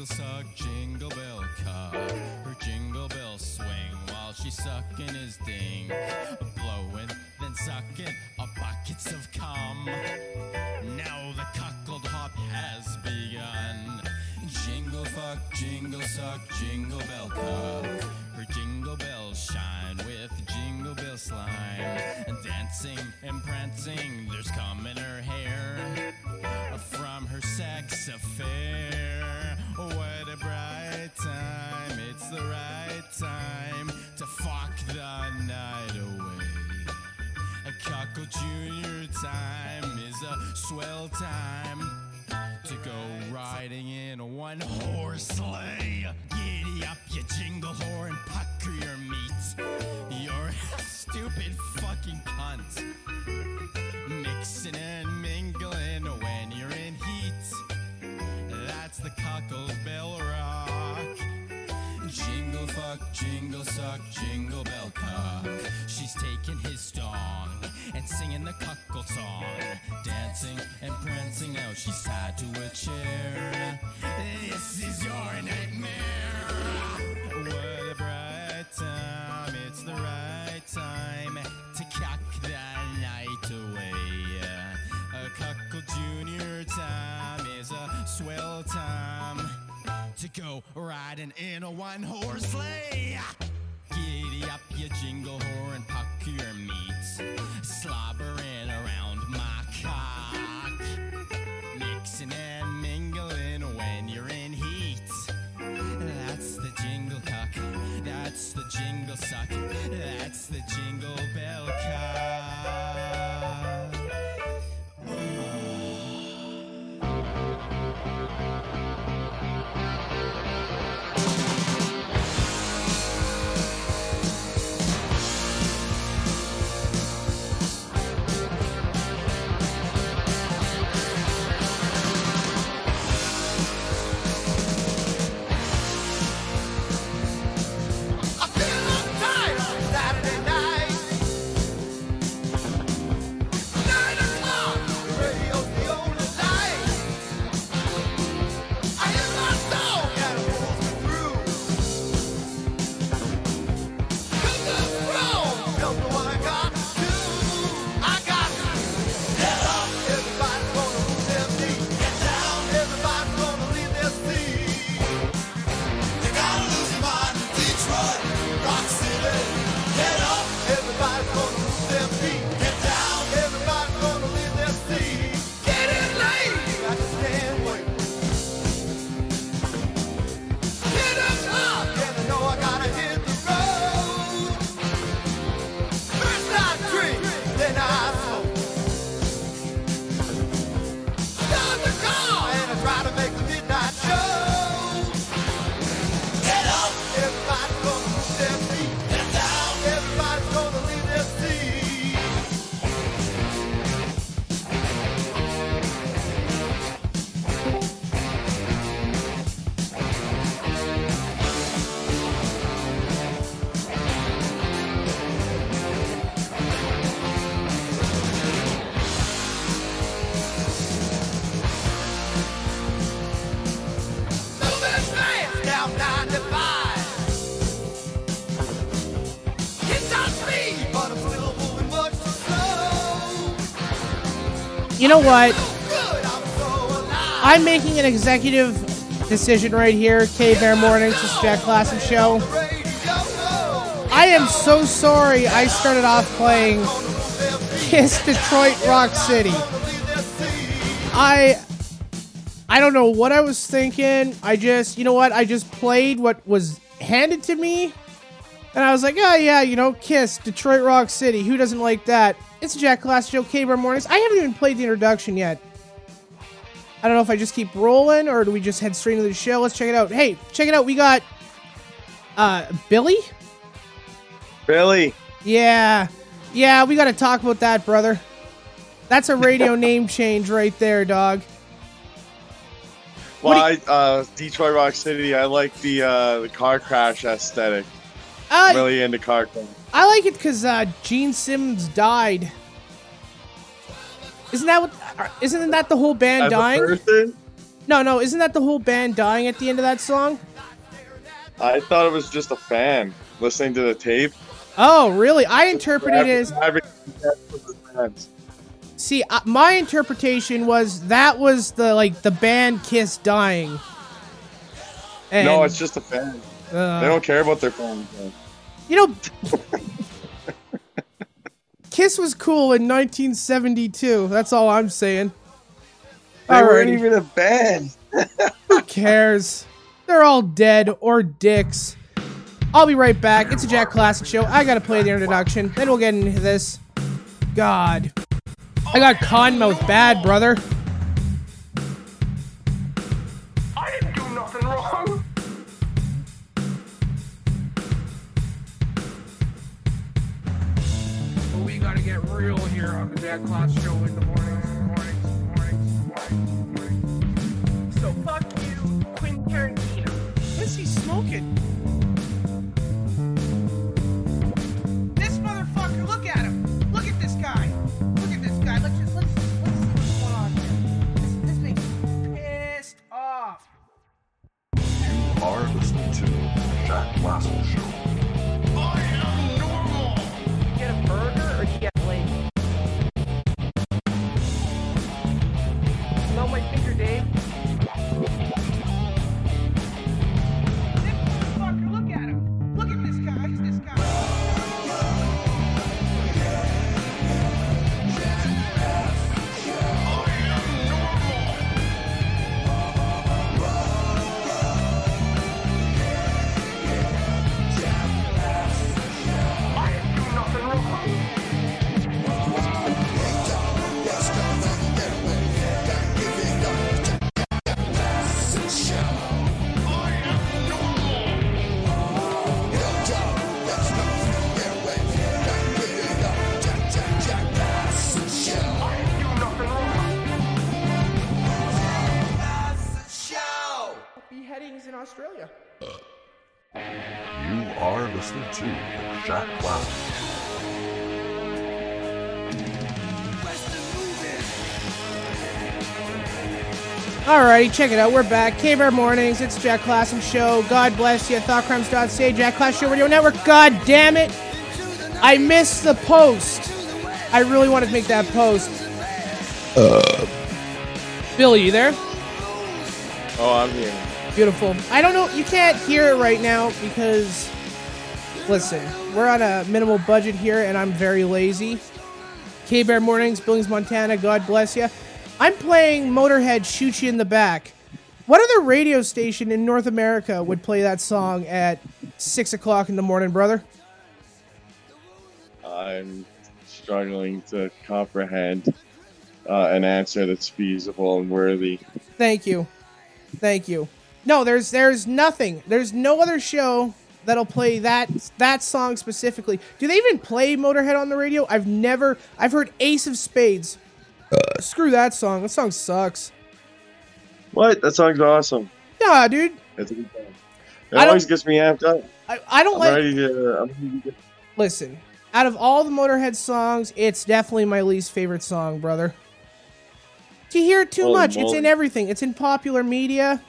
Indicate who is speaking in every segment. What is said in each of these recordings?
Speaker 1: jingle suck, jingle bell cock. Her jingle bells swing while she's sucking his ding. Blowing, then sucking a buckets of cum. Now the cuckold hop has begun. Jingle fuck, jingle suck, jingle bell cock. Her jingle bells shine with jingle bell slime. And dancing and prancing, there's cum in her hair from her sex affair. Right time to fuck the night away. A Cockle Junior time is a swell time to go riding in a one horse sleigh. Giddy up, you jingle horn, pucker your meat. You're a stupid fucking cunt. Mixing and mingling when you're in heat. That's the cockle bell rock. Jingle fuck, jingle suck, jingle bell cock. She's taking his dong and singing the cuckold song. Dancing and prancing, now she's tied to a chair. This is your nightmare. What a bright time, it's the right time go riding in a one horse sleigh. Giddy up, you jingle whore, and puck your meat. Slobbering around my cock. Mixing and mingling when you're in heat. That's the jingle cock. That's the jingle suck. That's the jingle bell cock.
Speaker 2: You know
Speaker 3: what?
Speaker 2: I'm
Speaker 3: making an executive decision right here. K Bear Mornings, this is Jack Klassen Show. I am so sorry I started off playing Kiss Detroit Rock City. I I don't know what I was thinking. I just, you know what? I just played what was handed to me. And I was like, oh yeah, you know, Kiss, Detroit Rock City. Who doesn't like that? It's Jack K Bear Mornings. I haven't even played the introduction yet. I don't know if I just keep rolling or do we just head straight into the show. Let's check it out. Hey, check it out. We got uh Billy?
Speaker 4: Billy.
Speaker 3: Yeah. Yeah, we got to talk about that, brother. That's a radio name change right there, dog.
Speaker 4: Well, I, uh, Detroit Rock City. I like the uh, the car crash aesthetic.
Speaker 3: Uh,
Speaker 4: I'm really into car crash.
Speaker 3: I like it because uh, Gene Simmons died. Isn't that what? uh, Isn't that the whole band
Speaker 4: As
Speaker 3: dying? No, no, isn't that the whole band dying at the end of that song?
Speaker 4: I thought it was just a fan listening to the tape.
Speaker 3: Oh, really? I interpreted it as see. Uh, my interpretation was that was the like the band Kiss dying. And,
Speaker 4: no, it's just a fan.
Speaker 3: uh,
Speaker 4: They don't care about their fans. man.
Speaker 3: You know, Kiss was cool in 1972. That's all I'm saying.
Speaker 4: They weren't
Speaker 3: Alrighty.
Speaker 4: even a band.
Speaker 3: Who cares? They're all dead or dicks. I'll be right back. It's a Jack Klassen show. I gotta play the introduction, then we'll get into this. God. I got con mouth bad, brother.
Speaker 5: We gotta get real here on the Jack Klassen Show in the mornings, mornings, mornings, mornings. So fuck you, Quentin Tarantino.
Speaker 3: What's he smoking?
Speaker 5: This motherfucker, look at him. Look at this guy. Look at this guy. Let's just let's let's see what's going on here. This, this makes me pissed off.
Speaker 6: You are listening to Jack Klassen Show.
Speaker 3: Alrighty, check it out. We're back. K-Bear Mornings. It's Jack Klassen Show. God bless you. ThoughtCrimes.ca. Jack Klassen Show Radio Network. God damn it. I missed the post. I really wanted to make that post. Uh. Billy, you there?
Speaker 4: Oh, I'm here.
Speaker 3: Beautiful. I don't know. You can't hear it right now because, listen, we're on a minimal budget here and I'm very lazy. K Bear Mornings, Billings, Montana, God bless you. I'm playing Motorhead Shoot You in the Back. What other radio station in North America would play that song at 6 o'clock in the morning, brother?
Speaker 4: I'm struggling to comprehend uh, an answer that's feasible and worthy.
Speaker 3: Thank you. Thank you. No, there's there's nothing. There's no other show that'll play that that song specifically. Do they even play Motorhead on the radio? I've never I've heard Ace of Spades. Uh, screw that song. That song sucks.
Speaker 4: What? That song's awesome.
Speaker 3: Nah, dude.
Speaker 4: It's a good song. It always gets me amped up.
Speaker 3: I, I don't
Speaker 4: I'm
Speaker 3: like
Speaker 4: ready to. I'm ready to
Speaker 3: listen. Out of all the Motorhead songs, it's definitely my least favorite song, brother. You hear it too
Speaker 4: Holy
Speaker 3: much. It's in everything. It's in popular media.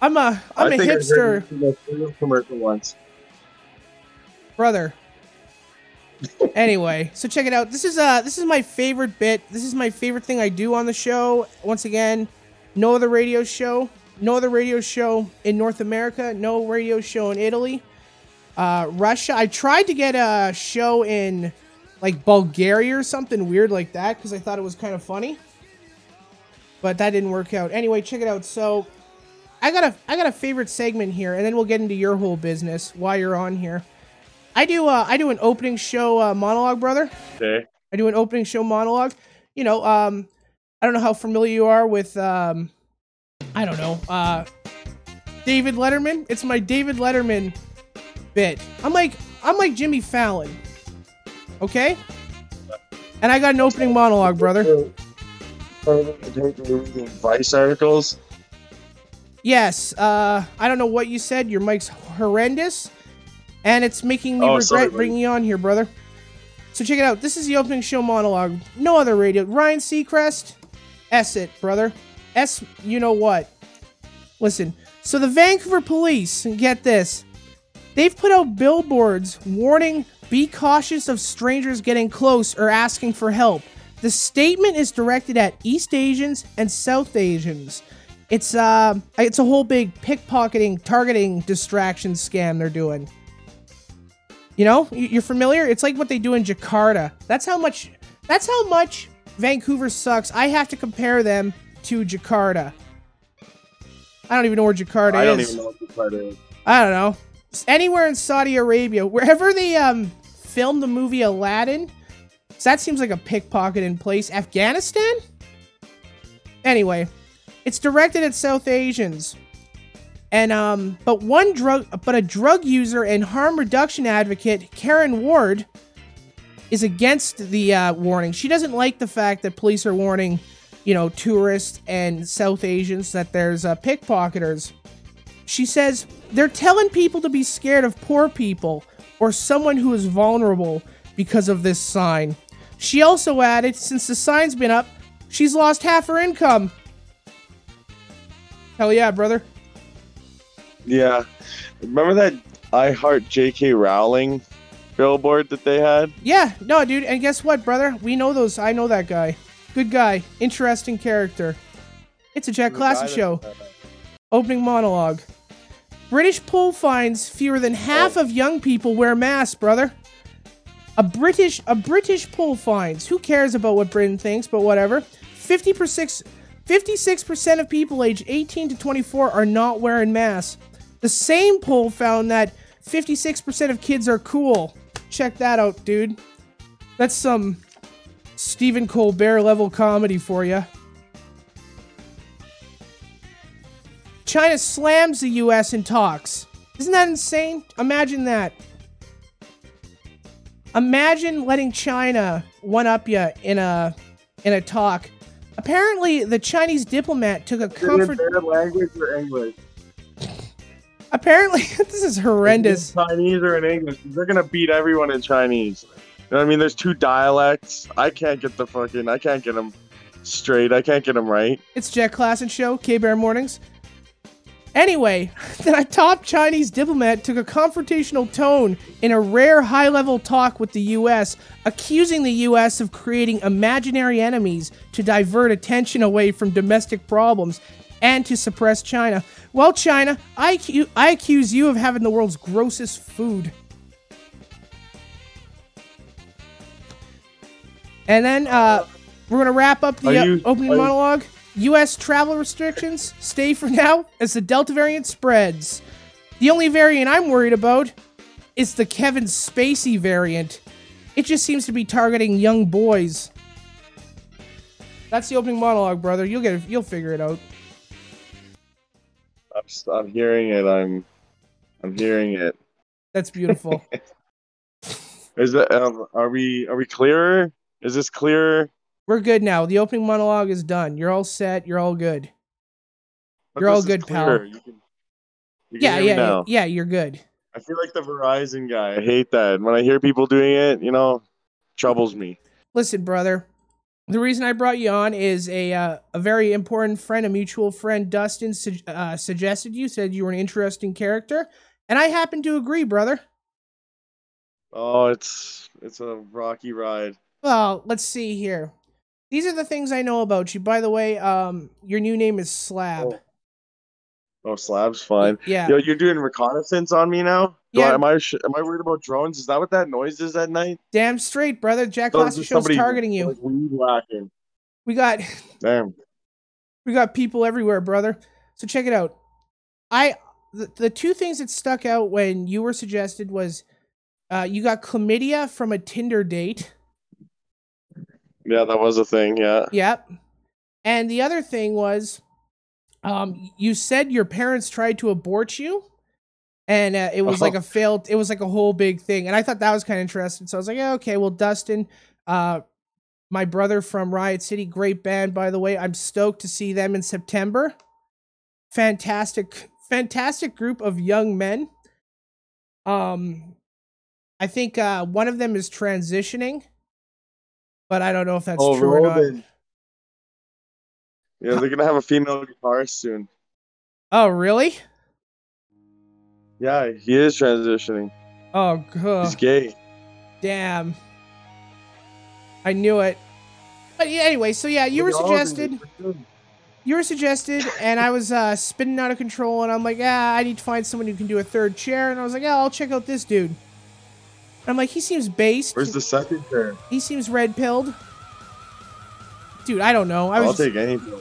Speaker 3: I'm a I'm
Speaker 4: I
Speaker 3: a
Speaker 4: think I
Speaker 3: hipster.
Speaker 4: heard it in the commercial once.
Speaker 3: brother. Anyway, so check it out. This is uh this is my favorite bit. This is my favorite thing I do on the show. Once again, no other radio show, no other radio show in North America, no radio show in Italy. Uh Russia. I tried to get a show in like Bulgaria or something weird like that cuz I thought it was kind of funny. But that didn't work out. Anyway, check it out. So I got a I got a favorite segment here, and then we'll get into your whole business while you're on here. I do uh, I do an opening show uh, monologue, brother.
Speaker 4: Okay.
Speaker 3: I do an opening show monologue. You know, um, I don't know how familiar you are with um, I don't know, uh, David Letterman. It's my David Letterman bit. I'm like I'm like Jimmy Fallon. Okay? And I got an opening monologue, brother.
Speaker 4: Vice articles.
Speaker 3: Yes, uh, I don't know what you said. Your mic's horrendous, and it's making me
Speaker 4: Oh,
Speaker 3: regret
Speaker 4: sorry,
Speaker 3: bringing you on here, brother. So check it out. This is the opening show monologue. No other radio. Ryan Seacrest, S it, brother. S, you know what? Listen, so the Vancouver police, get this, they've put out billboards warning be cautious of strangers getting close or asking for help. The statement is directed at East Asians and South Asians. It's uh, it's a whole big pickpocketing, targeting distraction scam they're doing. You know, you're familiar. It's like what they do in Jakarta. That's how much. That's how much Vancouver sucks. I have to compare them to Jakarta. I don't even know where Jakarta is.
Speaker 4: I don't even know what part is.
Speaker 3: I don't know. It's anywhere in Saudi Arabia, wherever they um filmed the movie Aladdin. So that seems like a pickpocketing place. Afghanistan? Anyway, it's directed at South Asians. And um but one drug but a drug user and harm reduction advocate, Karen Ward, is against the uh, warning. She doesn't like the fact that police are warning, you know, tourists and South Asians that there's uh, pickpocketers. She says they're telling people to be scared of poor people or someone who is vulnerable because of this sign. She also added, since the sign's been up, she's lost half her income. Hell yeah, brother.
Speaker 4: Yeah. Remember that I Heart J.K. Rowling billboard that they had?
Speaker 3: Yeah, no, dude. And guess what, brother? We know those. I know that guy. Good guy. Interesting character. It's a Jack Klassen show. Opening monologue. British poll finds fewer than half oh. of young people wear masks, brother. A British a British poll finds. Who cares about what Britain thinks, but whatever. 50% 56% of people aged 18 to 24 are not wearing masks. The same poll found that 56% of kids are cool. Check that out, dude. That's some Stephen Colbert level comedy for you. China slams the US in talks. Isn't that insane? Imagine that. Imagine letting China one up you in a in a talk. Apparently, the Chinese diplomat took a comfort.
Speaker 4: language or English?
Speaker 3: Apparently, this is horrendous.
Speaker 4: Chinese or in English? They're gonna beat everyone in Chinese. You know what I mean? There's two dialects. I can't get the fucking. I can't get them straight. I can't get them right.
Speaker 3: It's Jack Klassen Show, K Bear Mornings. Anyway, then a top Chinese diplomat took a confrontational tone in a rare high level talk with the US, accusing the US of creating imaginary enemies to divert attention away from domestic problems and to suppress China. Well, China, I, accu- I accuse you of having the world's grossest food. And then uh, we're going to wrap up the uh,
Speaker 4: you-
Speaker 3: opening
Speaker 4: you-
Speaker 3: monologue. U.S. travel restrictions stay for now as the Delta variant spreads. The only variant I'm worried about is the Kevin Spacey variant. It just seems to be targeting young boys. That's the opening monologue, brother. You'll get it. You'll figure it out.
Speaker 4: I'm, I'm hearing it. I'm. I'm hearing it.
Speaker 3: That's beautiful.
Speaker 4: Is it? Um, are we? Are we clearer? Is this clearer?
Speaker 3: We're good now. The opening monologue is done. You're all set. You're all good.
Speaker 4: But
Speaker 3: You're all good, pal.
Speaker 4: You can, you
Speaker 3: Yeah, yeah, yeah. You're good.
Speaker 4: I feel like the Verizon guy. I hate that. When I hear people doing it, you know, troubles me.
Speaker 3: Listen, brother. The reason I brought you on is a uh, a very important friend, a mutual friend, Dustin, su- uh, suggested you. Said you were an interesting character, and I happen to agree, brother.
Speaker 4: Oh, it's it's a rocky ride.
Speaker 3: Well, let's see here. These are the things I know about you. By the way, um, your new name is Slab.
Speaker 4: Oh. Oh, slab's fine.
Speaker 3: Yeah.
Speaker 4: Yo, you're doing reconnaissance on me now? Do
Speaker 3: Yeah.
Speaker 4: I, am I sh- am I worried about drones? Is that what that noise is at night?
Speaker 3: Damn straight, brother. Jack
Speaker 4: is
Speaker 3: Show's targeting you.
Speaker 4: Like weed.
Speaker 3: We got
Speaker 4: Damn.
Speaker 3: we got people everywhere, brother. So check it out. I the, the two things that stuck out when you were suggested was uh, you got chlamydia from a Tinder date.
Speaker 4: Yeah, that was a thing. Yeah.
Speaker 3: Yep. And the other thing was, um, you said your parents tried to abort you, and uh, it was like a failed. It was like a whole big thing, and I thought that was kind of interesting. So I was like, yeah, okay, well, Dustin, uh, my brother from Riot City, great band, by the way. I'm stoked to see them in September. Fantastic, fantastic group of young men. Um, I think uh, one of them is transitioning, but I don't know if that's
Speaker 4: oh,
Speaker 3: true or not.
Speaker 4: Yeah, they're gonna have a female guitarist soon.
Speaker 3: Oh, really?
Speaker 4: Yeah, he is transitioning.
Speaker 3: Oh, god.
Speaker 4: He's gay.
Speaker 3: Damn. I knew it. But yeah, anyway, so yeah, you were
Speaker 4: Look at all of
Speaker 3: suggested. You were suggested, and I was uh, spinning out of control, and I'm like, ah, I need to find someone who can do a third chair, and I was like, yeah, I'll check out this dude. And I'm like, he seems based.
Speaker 4: Where's the second chair?
Speaker 3: He seems red pilled. Dude, I don't know. I
Speaker 4: I'll
Speaker 3: just-
Speaker 4: take anything.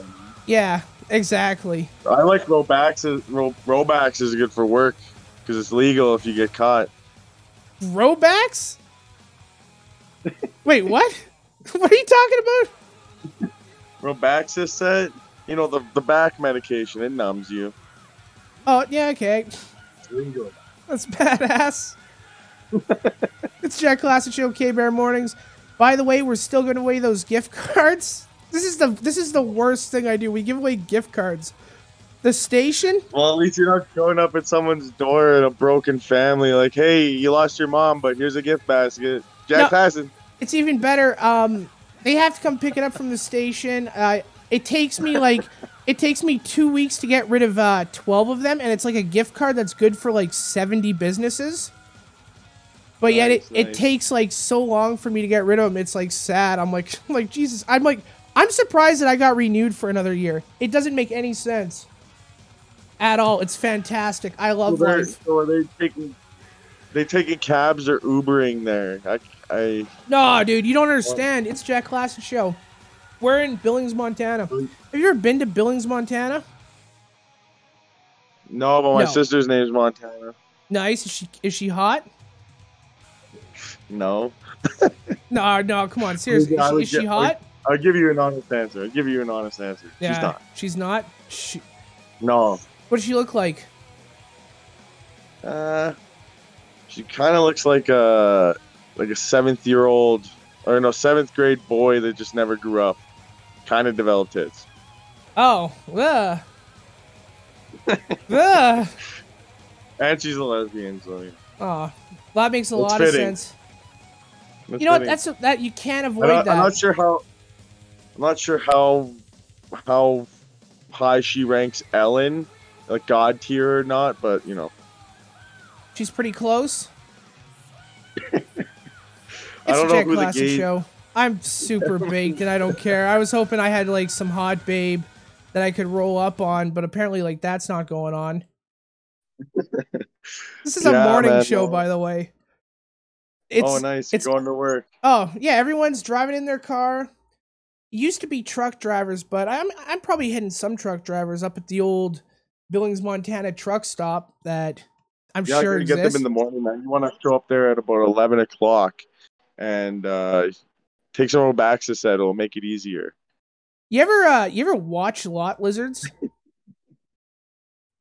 Speaker 3: Yeah, exactly.
Speaker 4: I like Robax. Robax is good for work because it's legal if you get caught.
Speaker 3: Robax? Wait, what? what are you talking about?
Speaker 4: Robaxacet, you know the the back medication. It numbs you.
Speaker 3: Oh, yeah, okay.
Speaker 4: Legal.
Speaker 3: That's badass. it's Jack Klassen Show, K Bear Mornings. By the way, we're still going to weigh those gift cards. This is the this is the worst thing I do. We give away gift cards. The station?
Speaker 4: Well, at least you're not showing up at someone's door in a broken family like, hey, you lost your mom, but here's a gift basket. Jack
Speaker 3: No. It's even better. Um, they have to come pick it up from the station. Uh, it takes me like it takes me two weeks to get rid of uh, twelve of them, and it's like a gift card that's good for like seventy businesses. But yet it,
Speaker 4: Nice,
Speaker 3: it takes like so long for me to get rid of them. It's like sad. I'm like I'm like Jesus. I'm like I'm surprised that I got renewed for another year. It doesn't make any sense at all. It's fantastic. I love
Speaker 4: they're-
Speaker 3: life.
Speaker 4: so are they taking they taking cabs or Ubering there? I, I
Speaker 3: No, dude, you don't understand. It's Jack Klassen Show. We're in Billings, Montana. Have you ever been to Billings, Montana?
Speaker 4: no, but my
Speaker 3: No.
Speaker 4: sister's name's Montana.
Speaker 3: Nice. Is she is she hot?
Speaker 4: No,
Speaker 3: No, no, come on, seriously. Is, she- is she hot?
Speaker 4: I'll give you an honest answer. I'll give you an honest answer.
Speaker 3: Yeah,
Speaker 4: She's not.
Speaker 3: She's not. She,
Speaker 4: No.
Speaker 3: what does she look like?
Speaker 4: Uh, she kind of looks like a like a seventh year old or no seventh grade boy that just never grew up. Kind of developed tits.
Speaker 3: Oh, ugh. ugh.
Speaker 4: And she's a lesbian, so yeah.
Speaker 3: Oh, that makes a
Speaker 4: It's
Speaker 3: lot of sense.
Speaker 4: That's
Speaker 3: You know what?
Speaker 4: fitting.
Speaker 3: That's that you can't
Speaker 4: I'm
Speaker 3: avoid
Speaker 4: not,
Speaker 3: that.
Speaker 4: I'm not sure how. I'm not sure how how high she ranks Ellen, like god tier or not, but you know.
Speaker 3: She's pretty close.
Speaker 4: I
Speaker 3: It's
Speaker 4: don't
Speaker 3: a
Speaker 4: know
Speaker 3: Jack
Speaker 4: Klassen
Speaker 3: show. I'm super baked and I don't care. I was hoping I had like some hot babe that I could roll up on, but apparently like that's not going on. This is a morning
Speaker 4: man,
Speaker 3: show,
Speaker 4: no.
Speaker 3: by the way. It's
Speaker 4: oh, nice! You're
Speaker 3: it's-
Speaker 4: going to work.
Speaker 3: oh yeah, everyone's driving in their car. Used to be truck drivers, but I'm I'm probably hitting some truck drivers up at the old Billings, Montana truck stop that I'm
Speaker 4: Yeah,
Speaker 3: sure
Speaker 4: I get them in the morning, man. You want to show up there at about eleven o'clock, and uh, take some Robaxis. That it'll make it easier.
Speaker 3: you ever uh you ever watch lot lizards?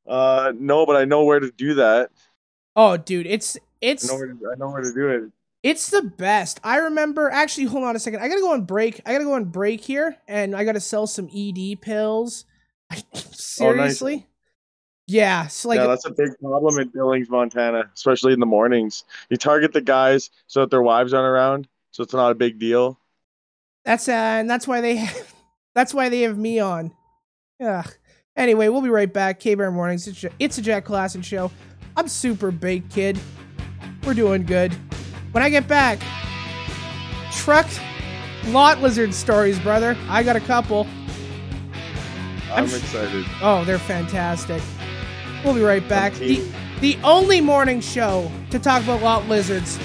Speaker 4: Uh, no, but I know where to do that.
Speaker 3: Oh, dude, it's
Speaker 4: I
Speaker 3: it's
Speaker 4: know where to, I know where to do it.
Speaker 3: It's the best. I remember actually hold on a second. I gotta go on break. I gotta go on break here and I gotta sell some ED pills. Seriously? Yeah. So like
Speaker 4: yeah, that's a big problem in Billings, Montana, especially in the mornings. You target the guys so that their wives aren't around, so it's not a big deal.
Speaker 3: that's uh and that's why they that's why they have me on. Yeah. Anyway, we'll be right back. K Bear Mornings. It's, it's a Jack Klassen show. I'm super baked, kid. We're doing good. When I get back, truck lot lizard stories, brother. I got a couple.
Speaker 4: I'm,
Speaker 3: I'm
Speaker 4: excited.
Speaker 3: Oh, they're fantastic. We'll be right back. The, the only morning show to talk about lot lizards.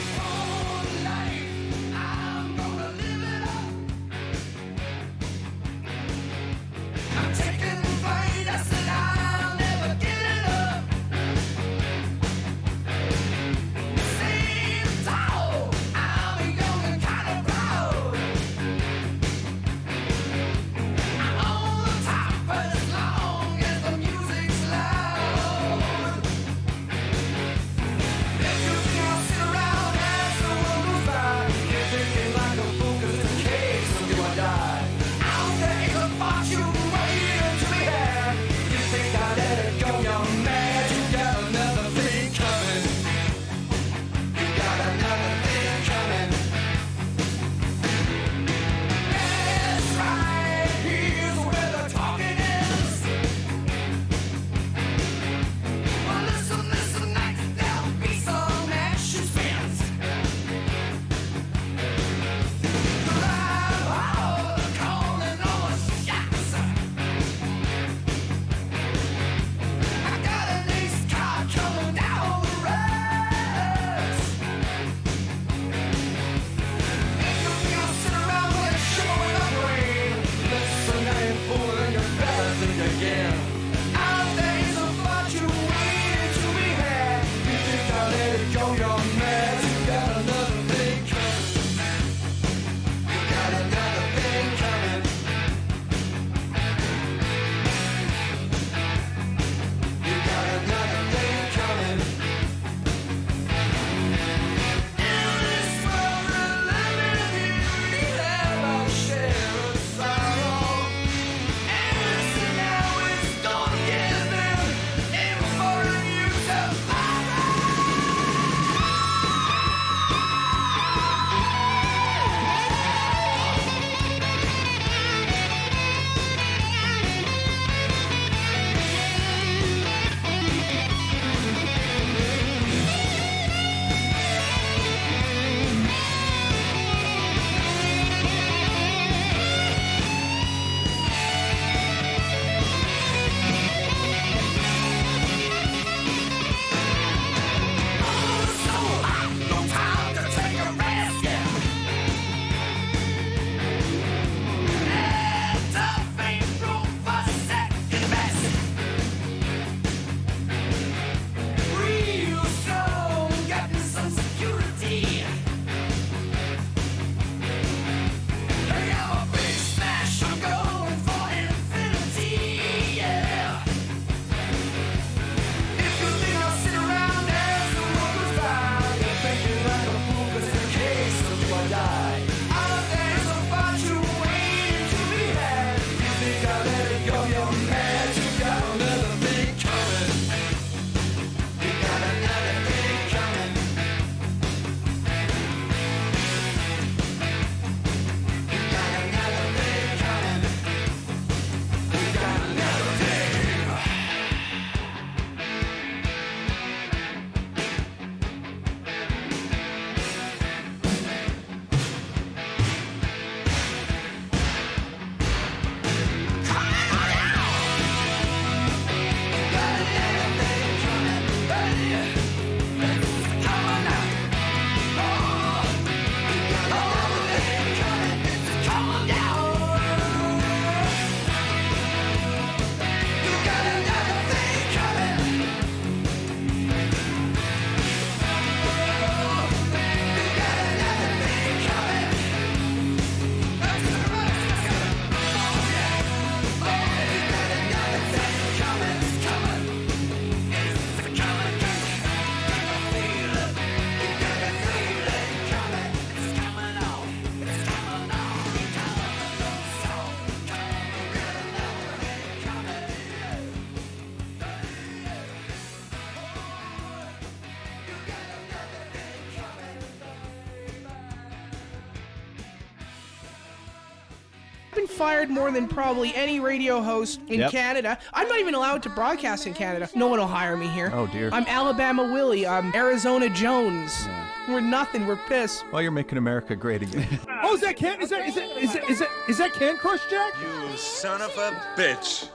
Speaker 5: Fired more than probably any radio host in
Speaker 7: Yep.
Speaker 5: Canada. I'm not even allowed to broadcast in Canada. No one will hire me here.
Speaker 7: Oh, dear.
Speaker 5: I'm Alabama Willie. I'm Arizona Jones. We're nothing. We're piss.
Speaker 7: Well, you're making America great again.
Speaker 8: Oh, is that can? Is that is that is that is that, is that Can Crush Jack?
Speaker 2: You son of a bitch.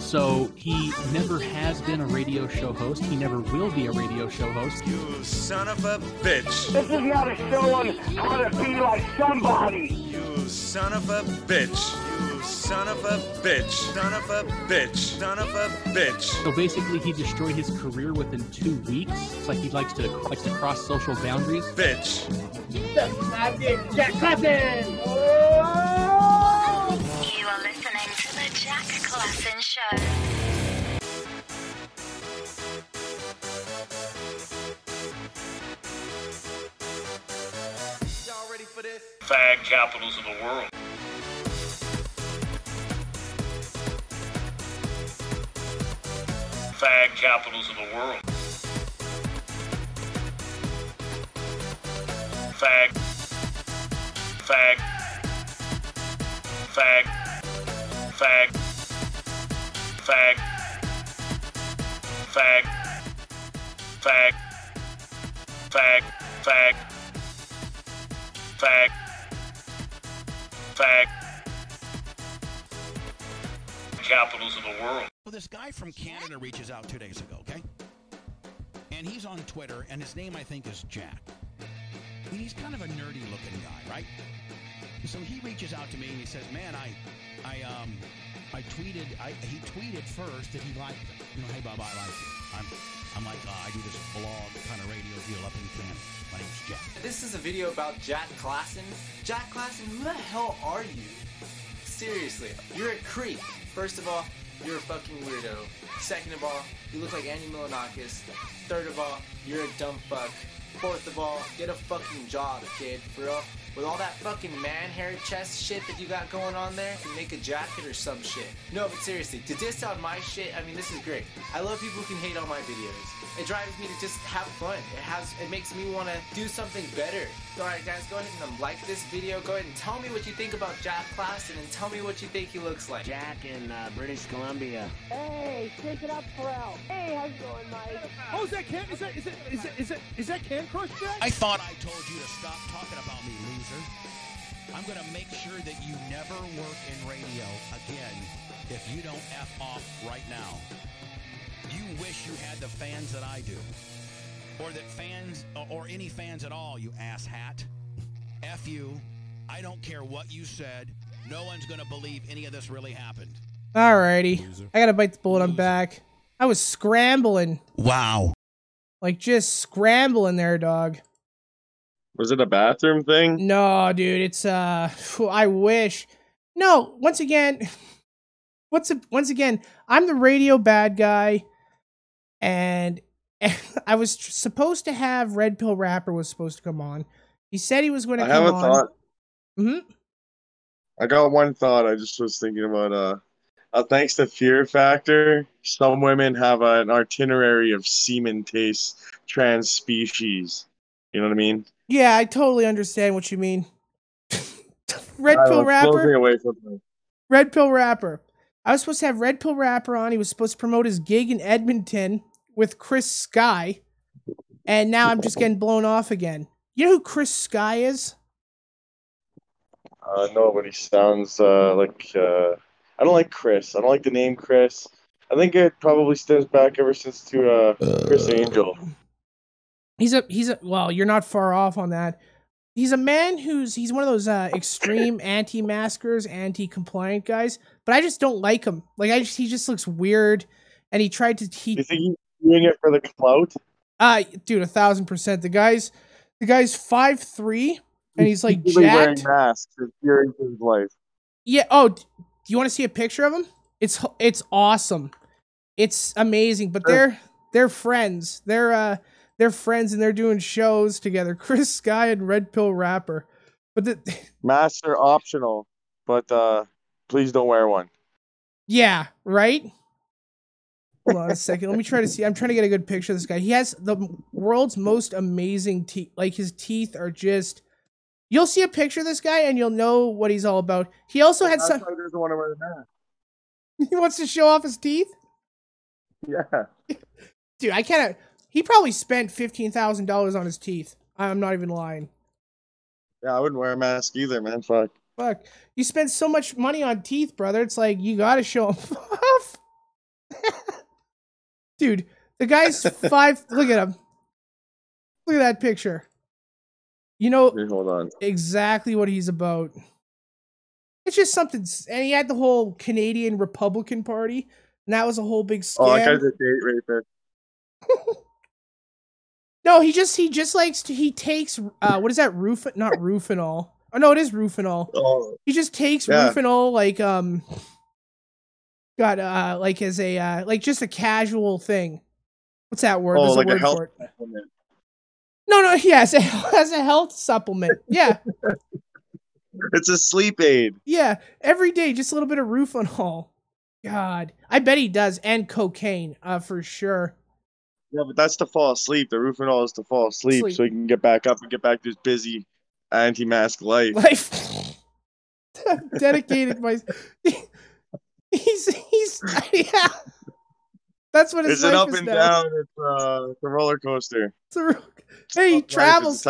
Speaker 9: So he never has been a radio show host. He never will be a radio show host.
Speaker 2: You son of a bitch.
Speaker 10: This is not a show on how to be like somebody.
Speaker 2: You son of a bitch. You son of a bitch. Son of a bitch. Son of a bitch.
Speaker 9: So basically, he destroyed his career within two weeks. It's like he likes to likes to cross social boundaries.
Speaker 2: Bitch.
Speaker 10: Jack Clapton.
Speaker 11: You are listening to the Jack Klassen Show.
Speaker 2: Y'all ready for this?
Speaker 12: Fag capitals of the world. Fag capitals of the world. Fag. Fag. Fag. Fag. Fag. Fag. Fag. Fag. Fag. Fag. Fag. Capitals of the world.
Speaker 13: Well, this guy from Canada reaches out two days ago, okay? And he's on Twitter, and his name, I think, is Jack. And he's kind of a nerdy looking guy, right? So he reaches out to me and he says, "Man, I, I, um, I tweeted. I, he tweeted first that he liked, you know, hey, Bob, I like you. I'm, I'm like, uh, I do this blog kind of radio deal up in Canada. My name's Jack.
Speaker 14: This is a video about Jack Klassen. Jack Klassen, who the hell are you? Seriously, you're a creep. First of all, you're a fucking weirdo. Second of all, you look like Andy Milonakis. Third of all, you're a dumb fuck. Fourth of all, get a fucking job, kid, bro. With all that fucking man hair chest shit that you got going on there, you make a jacket or some shit. No, but seriously, to diss on my shit, I mean, this is great. I love people who can hate on my videos. It drives me to just have fun. It has, it makes me want to do something better. All right, guys, go ahead and um, like this video. Go ahead and tell me what you think about Jack Klassen, and tell me what you think he looks like.
Speaker 15: Jack in uh, British Columbia.
Speaker 10: Hey, shake it up, Pharrell. Hey, how's it going, Mike?
Speaker 8: Oh, is that Can? Is that is that is that is that, is that Can Crush Jack?
Speaker 13: I thought I told you to stop talking about me, loser. I'm going to make sure that you never work in radio again if you don't F off right now. You wish you had the fans that I do. Or that fans, or any fans at all, you ass hat. F you. I don't care what you said. No one's going to believe any of this really happened.
Speaker 3: Alrighty. I gotta bite the bullet. I'm back. I was scrambling.
Speaker 13: Wow.
Speaker 3: Like just scrambling there, dog.
Speaker 4: Was it a bathroom thing?
Speaker 3: No, dude, it's uh I wish. No, once again, what's a, once again, I'm the radio bad guy and I was tr- supposed to have Red Pill Rapper was supposed to come on. He said he was going to
Speaker 4: I have a
Speaker 3: on.
Speaker 4: thought.
Speaker 3: Mhm.
Speaker 4: I got one thought. I just was thinking about uh, uh thanks to Fear Factor, some women have an itinerary of semen taste, trans species. You know what I mean?
Speaker 3: Yeah, I totally understand what you mean. Red
Speaker 4: I
Speaker 3: Pill
Speaker 4: was
Speaker 3: Rapper.
Speaker 4: closing away from me.
Speaker 3: Red Pill Rapper. I was supposed to have Red Pill Rapper on. He was supposed to promote his gig in Edmonton with Chris Sky. And now I'm just getting blown off again. You know who Chris Sky is?
Speaker 4: Uh, no, but he sounds uh, like uh, I don't like Chris. I don't like the name Chris. I think it probably stems back ever since to uh, Criss Angel.
Speaker 3: He's a he's a well, you're not far off on that. He's a man who's he's one of those uh, extreme anti-maskers, anti-compliant guys, but I just don't like him. Like I just he just looks weird and he tried to he
Speaker 4: You think he's doing it for the clout?
Speaker 3: Uh dude, a thousand percent. The guy's the guy's five three and he's like
Speaker 4: wearing
Speaker 3: jacked.
Speaker 4: masks is for his life.
Speaker 3: Yeah. Oh, do you want to see a picture of him? It's it's awesome. It's amazing. But they're they're friends. They're uh they're friends and they're doing shows together. Chris Sky and Red Pill Rapper. But the
Speaker 4: Masks are optional, but uh, please don't wear one.
Speaker 3: yeah, right. Hold on a second. Let me try to see. I'm trying to get a good picture of this guy. He has the world's most amazing teeth. Like his teeth are just You'll see a picture of this guy and you'll know what he's all about. He also had
Speaker 4: That's
Speaker 3: some.
Speaker 4: why he doesn't want to wear a mask.
Speaker 3: He wants to show off his teeth.
Speaker 4: Yeah.
Speaker 3: Dude, I can't. He probably spent fifteen thousand dollars on his teeth. I'm not even lying.
Speaker 4: Yeah, I wouldn't wear a mask either, man. Fuck.
Speaker 3: Fuck, you spend so much money on teeth, brother. It's like you gotta show them off. Dude, the guy's five. look at him. Look at that picture. You know
Speaker 4: hold on.
Speaker 3: exactly what he's about. It's just something, and he had the whole Canadian Republican Party, and that was a whole big scam.
Speaker 4: Oh, that guy's a date raper.
Speaker 3: No, he just he just likes to he takes uh what is that roof not roofinol. Oh no, it is roofinol.
Speaker 4: Oh,
Speaker 3: He just takes
Speaker 4: Yeah.
Speaker 3: roofinol like um got uh like as a uh like just a casual thing. What's that word?
Speaker 4: oh
Speaker 3: There's
Speaker 4: like
Speaker 3: a
Speaker 4: a
Speaker 3: word
Speaker 4: health
Speaker 3: for it.
Speaker 4: supplement.
Speaker 3: No, no, yeah, as a, as a health supplement. Yeah.
Speaker 4: It's a sleep aid.
Speaker 3: yeah. Every day, just a little bit of roofinol. God. I bet he does, and cocaine, uh, for sure.
Speaker 4: Yeah, but that's to fall asleep. The roofinol is to fall asleep,
Speaker 3: Sleep.
Speaker 4: so he can get back up and get back to his busy anti-mask life.
Speaker 3: Life dedicated my he's he's yeah. That's what his
Speaker 4: It's an up
Speaker 3: is
Speaker 4: and
Speaker 3: now.
Speaker 4: down. It's, uh, it's a roller coaster.
Speaker 3: It's a- hey, he
Speaker 4: Tough life, it's a
Speaker 3: travels.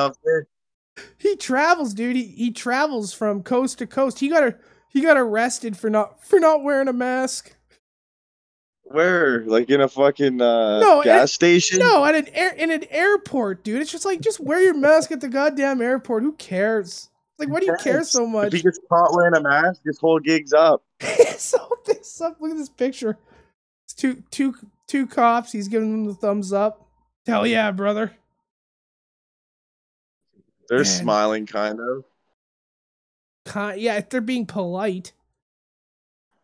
Speaker 3: He travels, dude. He, he travels from coast to coast. He got a, he got arrested for not for not wearing a mask.
Speaker 4: Where? Like in a fucking uh,
Speaker 3: No,
Speaker 4: gas
Speaker 3: at-
Speaker 4: station?
Speaker 3: No, at an air in an airport, dude. It's just like just wear your mask at the goddamn airport. Who cares? Like, why do you care so
Speaker 4: If
Speaker 3: much?
Speaker 4: he gets caught wearing a mask, his whole gig's up.
Speaker 3: so this up. Look at this picture. It's two two two cops. He's giving them the thumbs up. Hell yeah, brother.
Speaker 4: They're
Speaker 3: Man.
Speaker 4: smiling, kind of.
Speaker 3: Yeah, if they're being polite.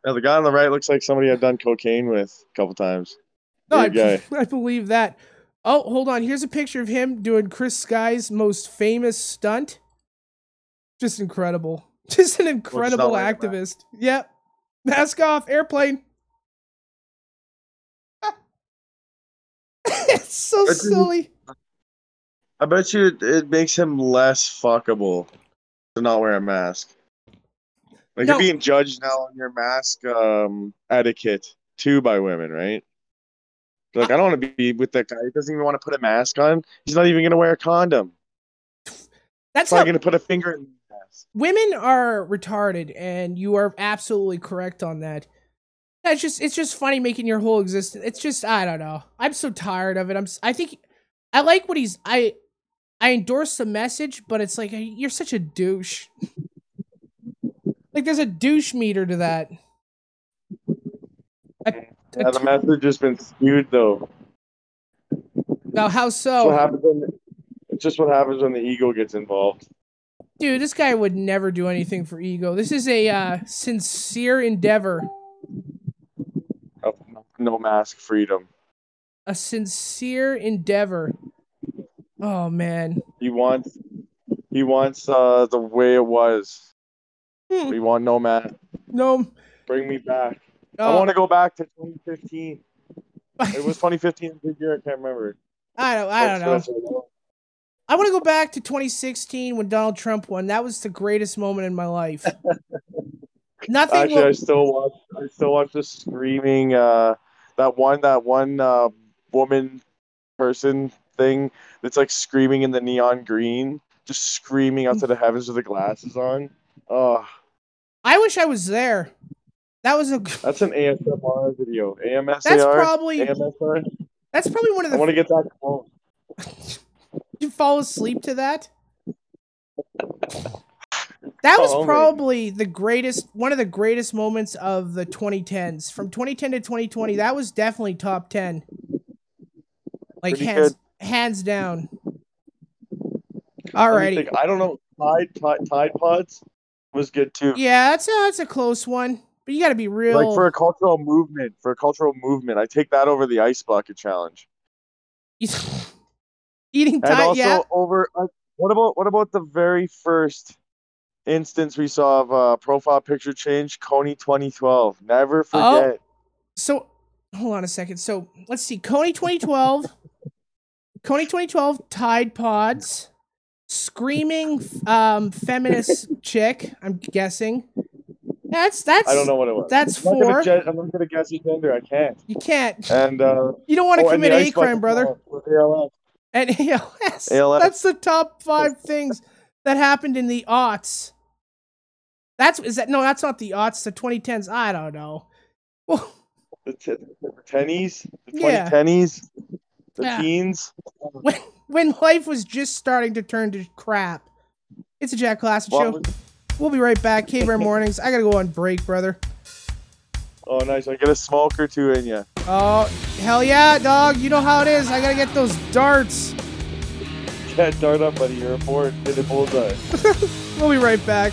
Speaker 4: Yeah, the guy on the right looks like somebody I've done cocaine with a couple times.
Speaker 3: No, I,
Speaker 4: guy.
Speaker 3: I believe that. Oh, hold on. Here's a picture of him doing Chris Sky's most famous stunt. Just incredible. Just an incredible activist. Yep. Mask off, airplane. it's so
Speaker 4: is-
Speaker 3: silly.
Speaker 4: I bet you it, it makes him less fuckable to not wear a mask. Like
Speaker 3: No.
Speaker 4: you're being judged now on your mask um, etiquette too by women, right? Like I don't want to be with that guy. He doesn't even want to put a mask on. He's not even gonna wear a condom.
Speaker 3: That's
Speaker 4: not gonna put a finger in the mask.
Speaker 3: women are retarded, and you are absolutely correct on that. That's just it's just funny making your whole existence. It's just I don't know. I'm so tired of it. I'm I think I like what he's I I endorse the message, but it's like you're such a douche. like there's a douche meter to that. A-
Speaker 4: Yeah, the message has been skewed though.
Speaker 3: Now how
Speaker 4: That's what
Speaker 3: so?
Speaker 4: happens when it's just what happens when the ego gets involved.
Speaker 3: Dude, this guy would never do anything for ego. This is a uh, sincere endeavor.
Speaker 4: Of no mask freedom.
Speaker 3: A sincere endeavor. Oh man.
Speaker 4: He wants he wants uh the way it was.
Speaker 3: Hmm.
Speaker 4: We want no mask.
Speaker 3: No.
Speaker 4: Bring me back. I
Speaker 3: Oh.
Speaker 4: want to go back to 2015. It was 2015 big year. I can't remember.
Speaker 3: I don't I don't know. I want to go back to 2016 when Donald Trump won. That was the greatest moment in my life. Nothing.
Speaker 4: Actually, I still watch. I still watch the screaming. Uh, that one. That one uh, woman person thing that's like screaming in the neon green, just screaming out to the heavens with the glasses on. Oh,
Speaker 3: I wish I was there. That was a.
Speaker 4: that's an ASMR video. AMSAR.
Speaker 3: That's probably-
Speaker 4: AMSR.
Speaker 3: That's probably one of the.
Speaker 4: I want to get that close.
Speaker 3: you fall asleep to that? That was
Speaker 4: Oh,
Speaker 3: probably the greatest, one of the greatest moments of the 2010s. From 2010 to 2020, that was definitely top 10. Like
Speaker 4: Pretty
Speaker 3: hands, hands down. Alrighty.
Speaker 4: I don't know. Tide, Tide, Tide Pods was good too.
Speaker 3: Yeah, that's a, that's a close one. But you got to be real.
Speaker 4: Like for a cultural movement, for a cultural movement, I take that over the ice bucket challenge.
Speaker 3: Eating
Speaker 4: And
Speaker 3: time,
Speaker 4: also
Speaker 3: yeah.
Speaker 4: over uh, what about what about the very first instance we saw of uh, profile picture change, Kony 2012. Never forget.
Speaker 3: Oh.
Speaker 4: forget.
Speaker 3: So hold on a second. So let's see. Kony 2012. Kony 2012 Tide Pods.
Speaker 6: Screaming um, feminist chick. I'm guessing. That's that's.
Speaker 4: I don't know what it was.
Speaker 6: That's
Speaker 4: I'm not gonna
Speaker 6: four.
Speaker 4: I'm not gonna guess your gender. I can't.
Speaker 6: You can't.
Speaker 4: And uh,
Speaker 6: You don't want to
Speaker 4: oh,
Speaker 6: commit a
Speaker 4: ice
Speaker 6: crime, brother.
Speaker 4: ALS.
Speaker 6: And ALS.
Speaker 4: ALS.
Speaker 6: That's the top five things that happened in the aughts. That's is that no? That's not the aughts. The 2010s. I don't know. Well,
Speaker 4: The, t- the tennies, the
Speaker 6: Yeah.
Speaker 4: the
Speaker 6: Yeah.
Speaker 4: teens.
Speaker 6: When life was just starting to turn to crap. It's a Jack Klassen
Speaker 4: What
Speaker 6: show. We'll be right back. K-Bear Mornings. I gotta go on break, brother.
Speaker 4: Oh, nice. I get a smoke or two in you.
Speaker 6: Oh, hell yeah, dog. You know how it is. I gotta get those darts.
Speaker 4: Yeah, dart up, buddy. You're a board. Hit a bullseye.
Speaker 6: We'll be right back.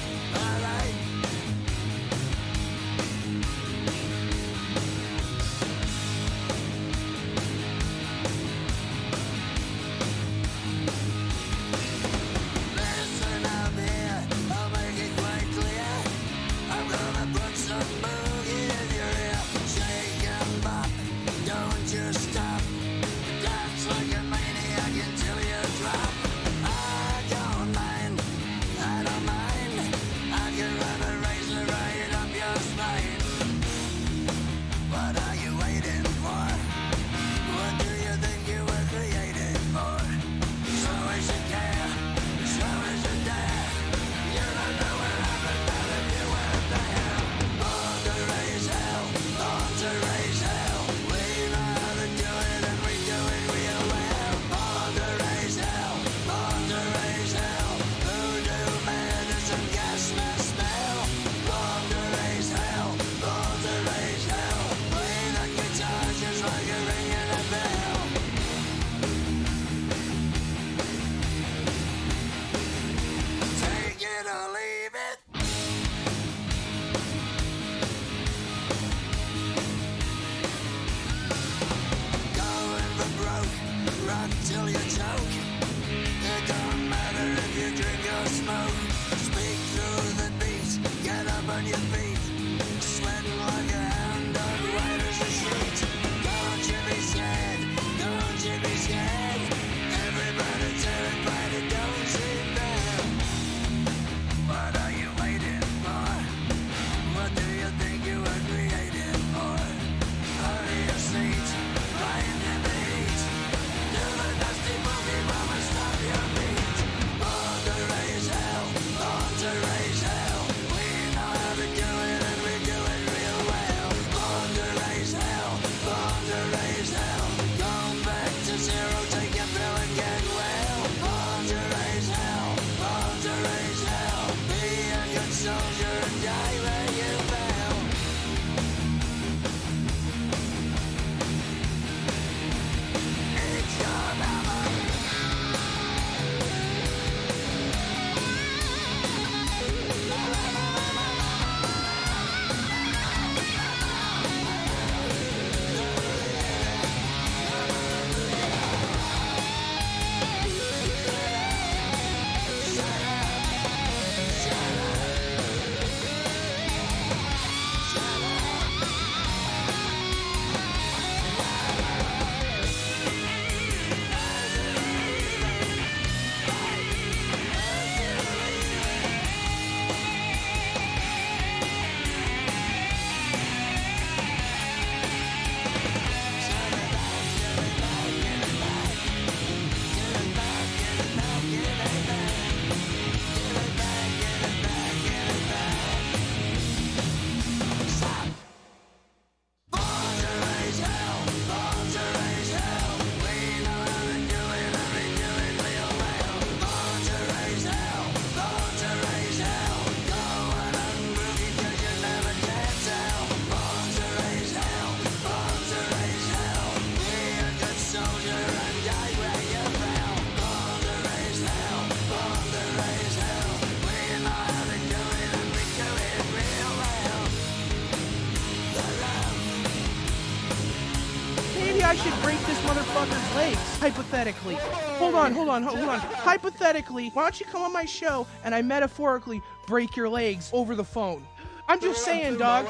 Speaker 3: Hypothetically. Hold on, hold on, hold on. Hypothetically, why don't you come on my show and I metaphorically break your legs over the phone? I'm just saying, dog.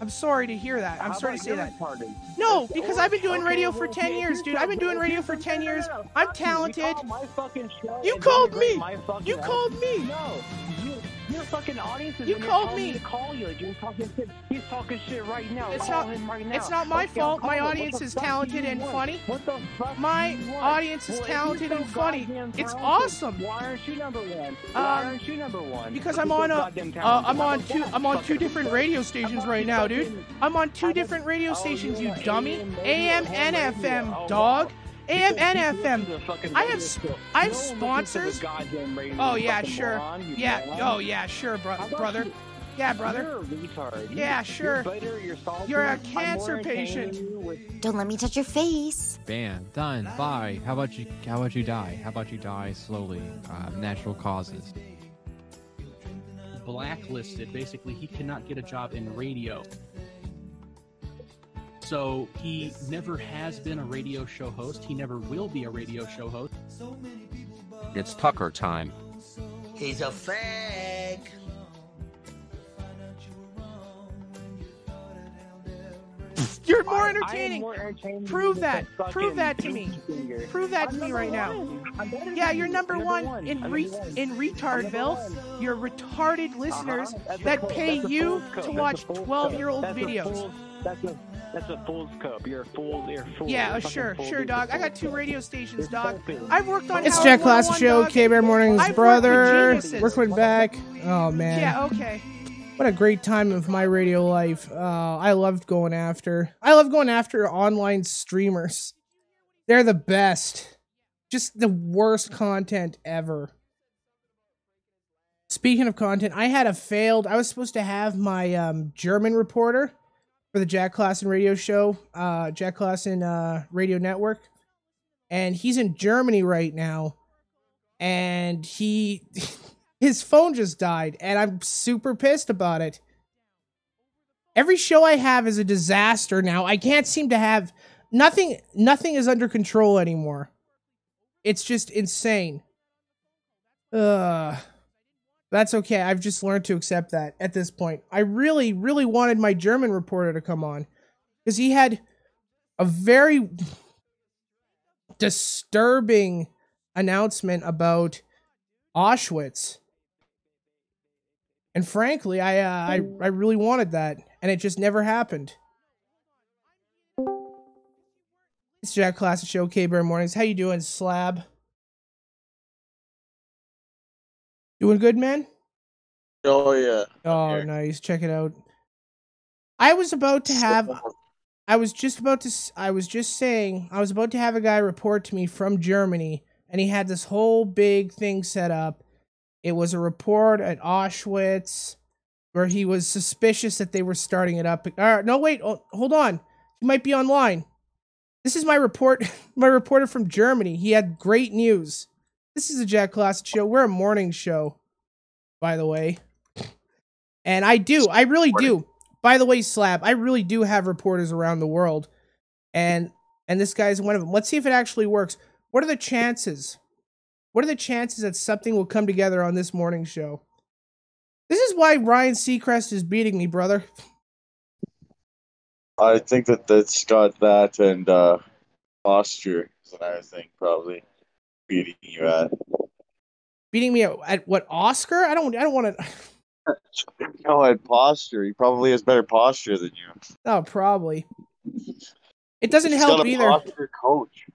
Speaker 5: I'm sorry to hear that. I'm
Speaker 8: How
Speaker 5: sorry to say that. No, because I've been doing
Speaker 8: Okay,
Speaker 5: radio for
Speaker 8: well,
Speaker 5: 10 years, dude. I've been doing radio for 10 years. I'm talented.
Speaker 8: You call my fucking show
Speaker 5: You
Speaker 8: and
Speaker 5: called me. You called me.
Speaker 8: No, your fucking audience is
Speaker 5: You called me.
Speaker 8: to call you. You're talking shit. He's talking shit right now.
Speaker 5: It's
Speaker 8: call
Speaker 5: not-
Speaker 8: him right now.
Speaker 5: it's not my
Speaker 8: Okay,
Speaker 5: fault. My audience is talented and funny.
Speaker 8: What the fuck
Speaker 5: My
Speaker 8: do you want?
Speaker 5: audience is talented and funny. It's awesome.
Speaker 8: Why aren't you number one? Why aren't you number one?
Speaker 5: Because I'm on a, uh, I'm on two. I'm on two different radio stations right now, dude. I'm on two different radio stations, you dummy. AM and FM, dog. AM and FM. I have, sp- I have sponsors. Oh yeah, sure. Yeah. Oh yeah, sure, bro- brother. Yeah, brother.
Speaker 8: You're a retard.
Speaker 5: Yeah,
Speaker 8: You're
Speaker 5: sure.
Speaker 8: bitter, you're salty.
Speaker 5: You're a
Speaker 8: I'm more
Speaker 5: cancer patient.
Speaker 8: with-
Speaker 7: Don't let me touch your face.
Speaker 16: Ban. Done. Bye. How about you? How about you die? How about you die slowly? Uh, natural causes.
Speaker 9: blacklisted. Basically, he cannot get a job in radio. So he never has been a radio show host. He never will be a radio show host.
Speaker 17: It's Tucker time.
Speaker 18: He's a fag.
Speaker 5: You're more
Speaker 8: I- I am
Speaker 5: entertaining.
Speaker 8: more entertaining
Speaker 5: Prove that. Prove that to me.
Speaker 8: finger.
Speaker 5: Prove that
Speaker 8: I'm
Speaker 5: to me right now.
Speaker 8: one. I'm
Speaker 5: Yeah, you're
Speaker 8: you.
Speaker 5: number one
Speaker 8: one.
Speaker 5: in re-
Speaker 8: one.
Speaker 5: in retardville.
Speaker 8: one.
Speaker 5: You're retarded listeners
Speaker 8: Uh-huh.
Speaker 5: That pay you to watch 12 year old videos.
Speaker 8: That's a that's a fool's coat. You're a fool. You're a fool.
Speaker 5: Yeah,
Speaker 8: You're a
Speaker 5: sure,
Speaker 8: fool.
Speaker 5: sure,
Speaker 8: You're
Speaker 5: dog. I got two radio stations,
Speaker 8: You're
Speaker 5: dog.
Speaker 8: stupid.
Speaker 5: I've worked on
Speaker 3: It's
Speaker 5: Howard
Speaker 3: Jack
Speaker 5: Klassen
Speaker 3: Show. K Bear Morning's
Speaker 5: I've
Speaker 3: brother.
Speaker 5: geniuses.
Speaker 3: We're coming back. Oh man.
Speaker 5: Yeah, okay.
Speaker 3: What a great time of my radio life. Uh, I loved going after. I love going after online streamers. They're the best. Just the worst content ever. Speaking of content, I had a failed. I was supposed to have my um, German reporter for the Jack Klassen radio show, uh, Jack Klassen uh, radio network, and he's in Germany right now, and he his phone just died, and I'm super pissed about it. Every show I have is a disaster now. I can't seem to have nothing. Nothing is under control anymore. It's just insane. Ugh. That's okay. I've just learned to accept that at this point. I really, really wanted my German reporter to come on because he had a very disturbing announcement about Auschwitz. And frankly, I, uh, I I really wanted that, and it just never happened. It's Jack Klassen Show, K Bear Mornings. How you doing, Slab? Doing good, man?
Speaker 4: Oh yeah.
Speaker 3: Oh, nice. Check it out. I was about to have. I was just about to. I was just saying. I was about to have a guy report to me from Germany, and he had this whole big thing set up. It was a report at Auschwitz, where he was suspicious that they were starting it up. Uh, no, wait. oh, hold on. He might be online. This is my report. My reporter from Germany. He had great news. This is a Jack Klassen show. We're a morning show, by the way. And I do. I really do. By the way, Slab, I really do have reporters around the world. And and this guy's one of them. Let's see if it actually works. What are the chances? What are the chances that something will come together on this morning show? This is why Ryan Seacrest is beating me, brother.
Speaker 4: I think that that's got that and uh, posture is another thing probably beating you at.
Speaker 3: Beating me at, at what Oscar? I don't I don't want to
Speaker 4: No, at posture. He probably has better posture than you.
Speaker 3: Oh, probably. It doesn't
Speaker 4: He's
Speaker 3: help either.
Speaker 4: posture coach.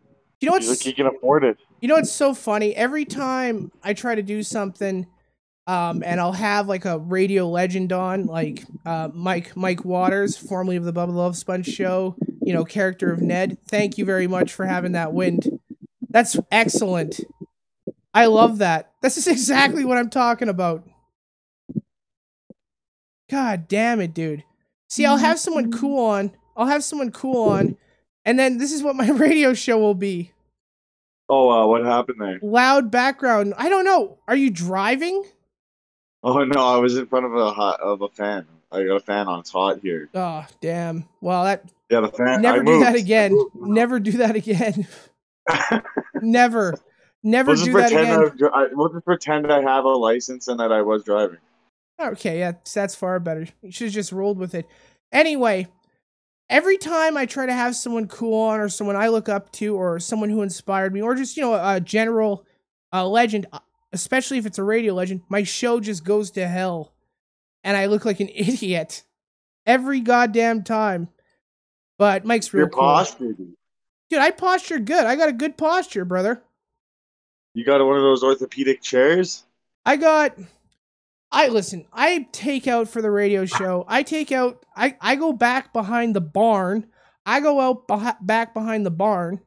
Speaker 3: You know what's
Speaker 4: like he can afford it.
Speaker 3: You know what's so funny? Every time I try to do something, um, and I'll have like a radio legend on, like uh, Mike Mike Waters, formerly of the Bubba Love Sponge Show, you know, character of Ned. Thank you very much for having that wind. That's excellent. I love that. This is exactly what I'm talking about. God damn it, dude. See, I'll have someone cool on. I'll have someone cool on, and then this is what my radio show will be
Speaker 4: Oh, uh, what happened there?
Speaker 3: loud background. I don't know. Are you driving?
Speaker 4: Oh no, I was in front of a hot, of a fan. I got a fan on. It's hot here.
Speaker 3: Oh, damn. Well, that
Speaker 4: Yeah, the fan.
Speaker 3: never
Speaker 4: I
Speaker 3: do that again. Never do that again. never. Never
Speaker 4: We'll
Speaker 3: do that again.
Speaker 4: I've we'll just pretend I have a license and that I was driving.
Speaker 3: Okay, yeah, that's far better. You should have just rolled with it. Anyway, every time I try to have someone cool on, or someone I look up to, or someone who inspired me, or just you know a general uh, legend, especially if it's a radio legend, my show just goes to hell, and I look like an idiot every goddamn time. But Mike's real
Speaker 4: Your
Speaker 3: cool.
Speaker 4: posture, dude.
Speaker 3: I posture good. I got a good posture, brother.
Speaker 4: You got one of those orthopedic chairs?
Speaker 3: I got I listen, I take out for the radio show. I take out I I go back behind the barn. I go out beh- back behind the barn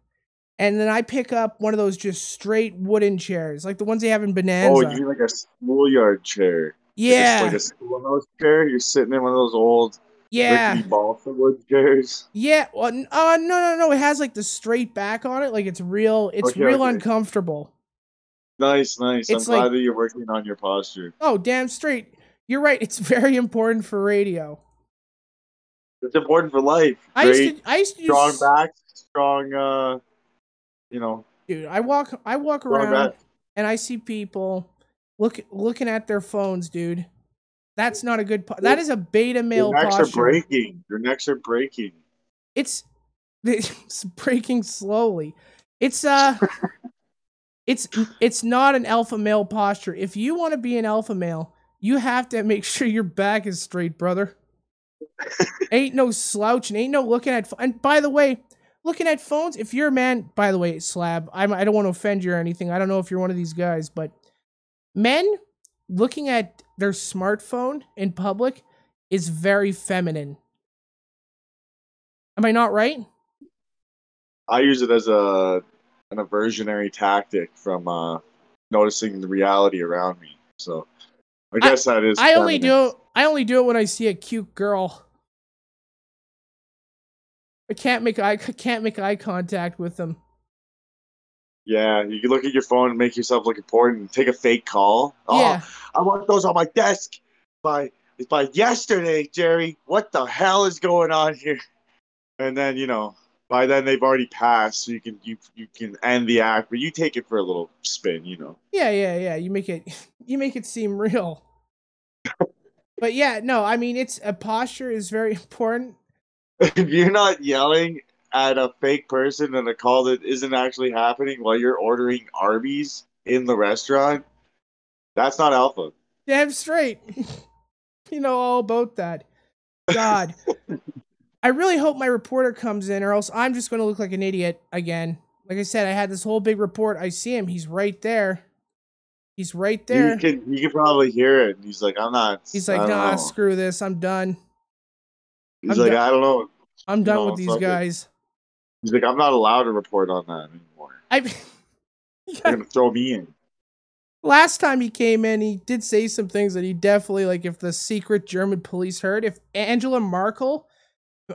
Speaker 3: and then I pick up one of those just straight wooden chairs, like the ones they have in Bonanza.
Speaker 4: Oh, you mean like a schoolyard chair?
Speaker 3: Yeah.
Speaker 4: Like a, like a schoolhouse chair? You're sitting in one of those old
Speaker 3: Yeah.
Speaker 4: rickety balsa wood chairs?
Speaker 3: yeah, well, uh, no, no, no. It has like the straight back on it, like it's real. It's
Speaker 4: Okay,
Speaker 3: real
Speaker 4: okay.
Speaker 3: uncomfortable.
Speaker 4: Nice, nice.
Speaker 3: It's
Speaker 4: I'm glad that you're working on your posture.
Speaker 3: Oh, damn straight. You're right. It's very important for radio.
Speaker 4: It's important for life.
Speaker 3: I used to, I used to
Speaker 4: strong
Speaker 3: s-
Speaker 4: back, strong, uh, you know,
Speaker 3: dude. I walk, I walk around
Speaker 4: back.
Speaker 3: and I see people look looking at their phones, dude. That's not a good. Po- that is a beta male posture.
Speaker 4: your necks
Speaker 3: posture.
Speaker 4: are breaking. Your necks are breaking.
Speaker 3: It's it's breaking slowly. It's uh, it's it's not an alpha male posture. If you want to be an alpha male, you have to make sure your back is straight, brother. ain't no slouch and ain't no looking at. And by the way, looking at phones. If you're a man, by the way, slab. I'm, I don't want to offend you or anything. I don't know if you're one of these guys, but men looking at their smartphone in public is very feminine. Am I not right?
Speaker 4: I use it as a an aversionary tactic from uh, noticing the reality around me. So I guess that is.
Speaker 3: I only
Speaker 4: feminine.
Speaker 3: do I only do it when I see a cute girl. I can't make eye can't make eye contact with them.
Speaker 4: Yeah, you can look at your phone and make yourself look important. and Take a fake call. Oh,
Speaker 3: Yeah.
Speaker 4: I want those on my desk by by yesterday, Jerry. What the hell is going on here? And then you know, by then they've already passed, so you can you you can end the act, but you take it for a little spin, you know.
Speaker 3: Yeah, yeah, yeah. You make it you make it seem real. but yeah, no, I mean it's a posture is very important.
Speaker 4: if you're not yelling at a fake person and a call that isn't actually happening while you're ordering Arby's in the restaurant, that's not alpha.
Speaker 3: Damn straight. you know all about that. God. I really hope my reporter comes in, or else I'm just going to look like an idiot again. Like I said, I had this whole big report. I see him. He's right there. He's right there.
Speaker 4: You can you can probably hear it. He's like, I'm not.
Speaker 3: He's like, nah,
Speaker 4: know."
Speaker 3: screw this. I'm done.
Speaker 4: He's
Speaker 3: I'm
Speaker 4: like,
Speaker 3: done.
Speaker 4: I don't know.
Speaker 3: I'm done
Speaker 4: No,
Speaker 3: with these
Speaker 4: guys. it. He's like, I'm not allowed to report on that anymore.
Speaker 3: I
Speaker 4: They're gonna throw me in.
Speaker 3: last time he came in, he did say some things that he definitely like. If the secret German police heard, if Angela Merkel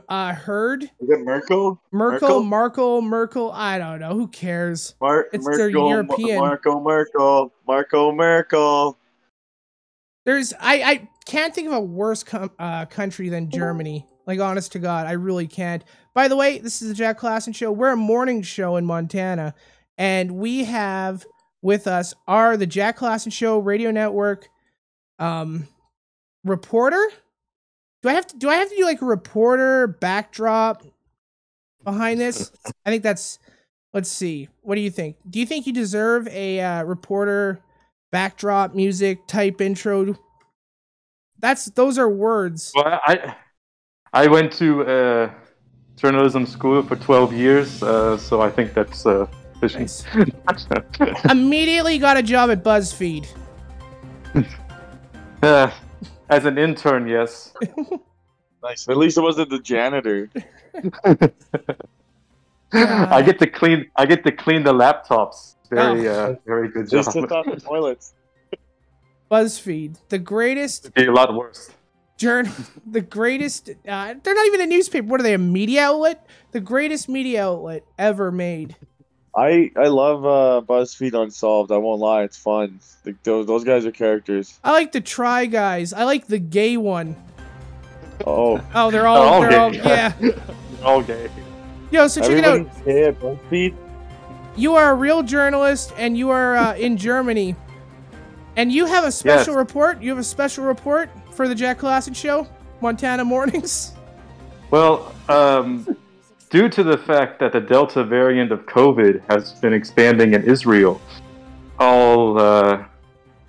Speaker 3: uh heard
Speaker 4: Is it Merkel?
Speaker 3: Merkel, Merkel, Merkel, I don't know. Who cares?
Speaker 4: Mar-
Speaker 3: It's
Speaker 4: Merkel,
Speaker 3: their European.
Speaker 4: Marco Merkel, Marco Merkel.
Speaker 3: There's I I can't think of a worse com- uh, country than Germany. Like honest to God, I really can't. By the way, this is the Jack Klassen show. We're a morning show in Montana, and we have with us are the Jack Klassen show radio network um reporter. Do I have to do I have to do like a reporter backdrop behind this? I think that's let's see. What do you think? Do you think you deserve a uh, reporter backdrop music type intro? That's those are words.
Speaker 7: Well, I I went to uh, journalism school for 12 years, uh, so I think that's uh, sufficient.
Speaker 3: Immediately got a job at BuzzFeed.
Speaker 7: Uh, as an intern, yes.
Speaker 4: Nice. At least it wasn't the janitor.
Speaker 7: I get to clean. I get to clean the laptops. Very, uh, very good job.
Speaker 4: Just took off the toilets.
Speaker 3: BuzzFeed, the greatest
Speaker 7: It'd be a lot worse.
Speaker 3: Journal, the greatest. Uh, they're not even a newspaper. What are they? A media outlet? The greatest media outlet ever made.
Speaker 4: I I love uh, BuzzFeed Unsolved. I won't lie, it's fun. Like, those those guys are characters.
Speaker 3: I like the Try Guys. I like the gay one.
Speaker 4: Oh,
Speaker 3: Oh, they're all.
Speaker 7: all
Speaker 3: they're all.
Speaker 7: gay.
Speaker 3: Yeah.
Speaker 7: All gay.
Speaker 3: Yo, so check it out.
Speaker 4: Everybody's gay at BuzzFeed.
Speaker 3: You are a real journalist, and you are uh, in Germany, and you have a special
Speaker 7: Yes.
Speaker 3: report. You have a special report for the Jack Klassen show, Montana mornings.
Speaker 7: Well, um, due to the fact that the Delta variant of COVID has been expanding in Israel, all uh,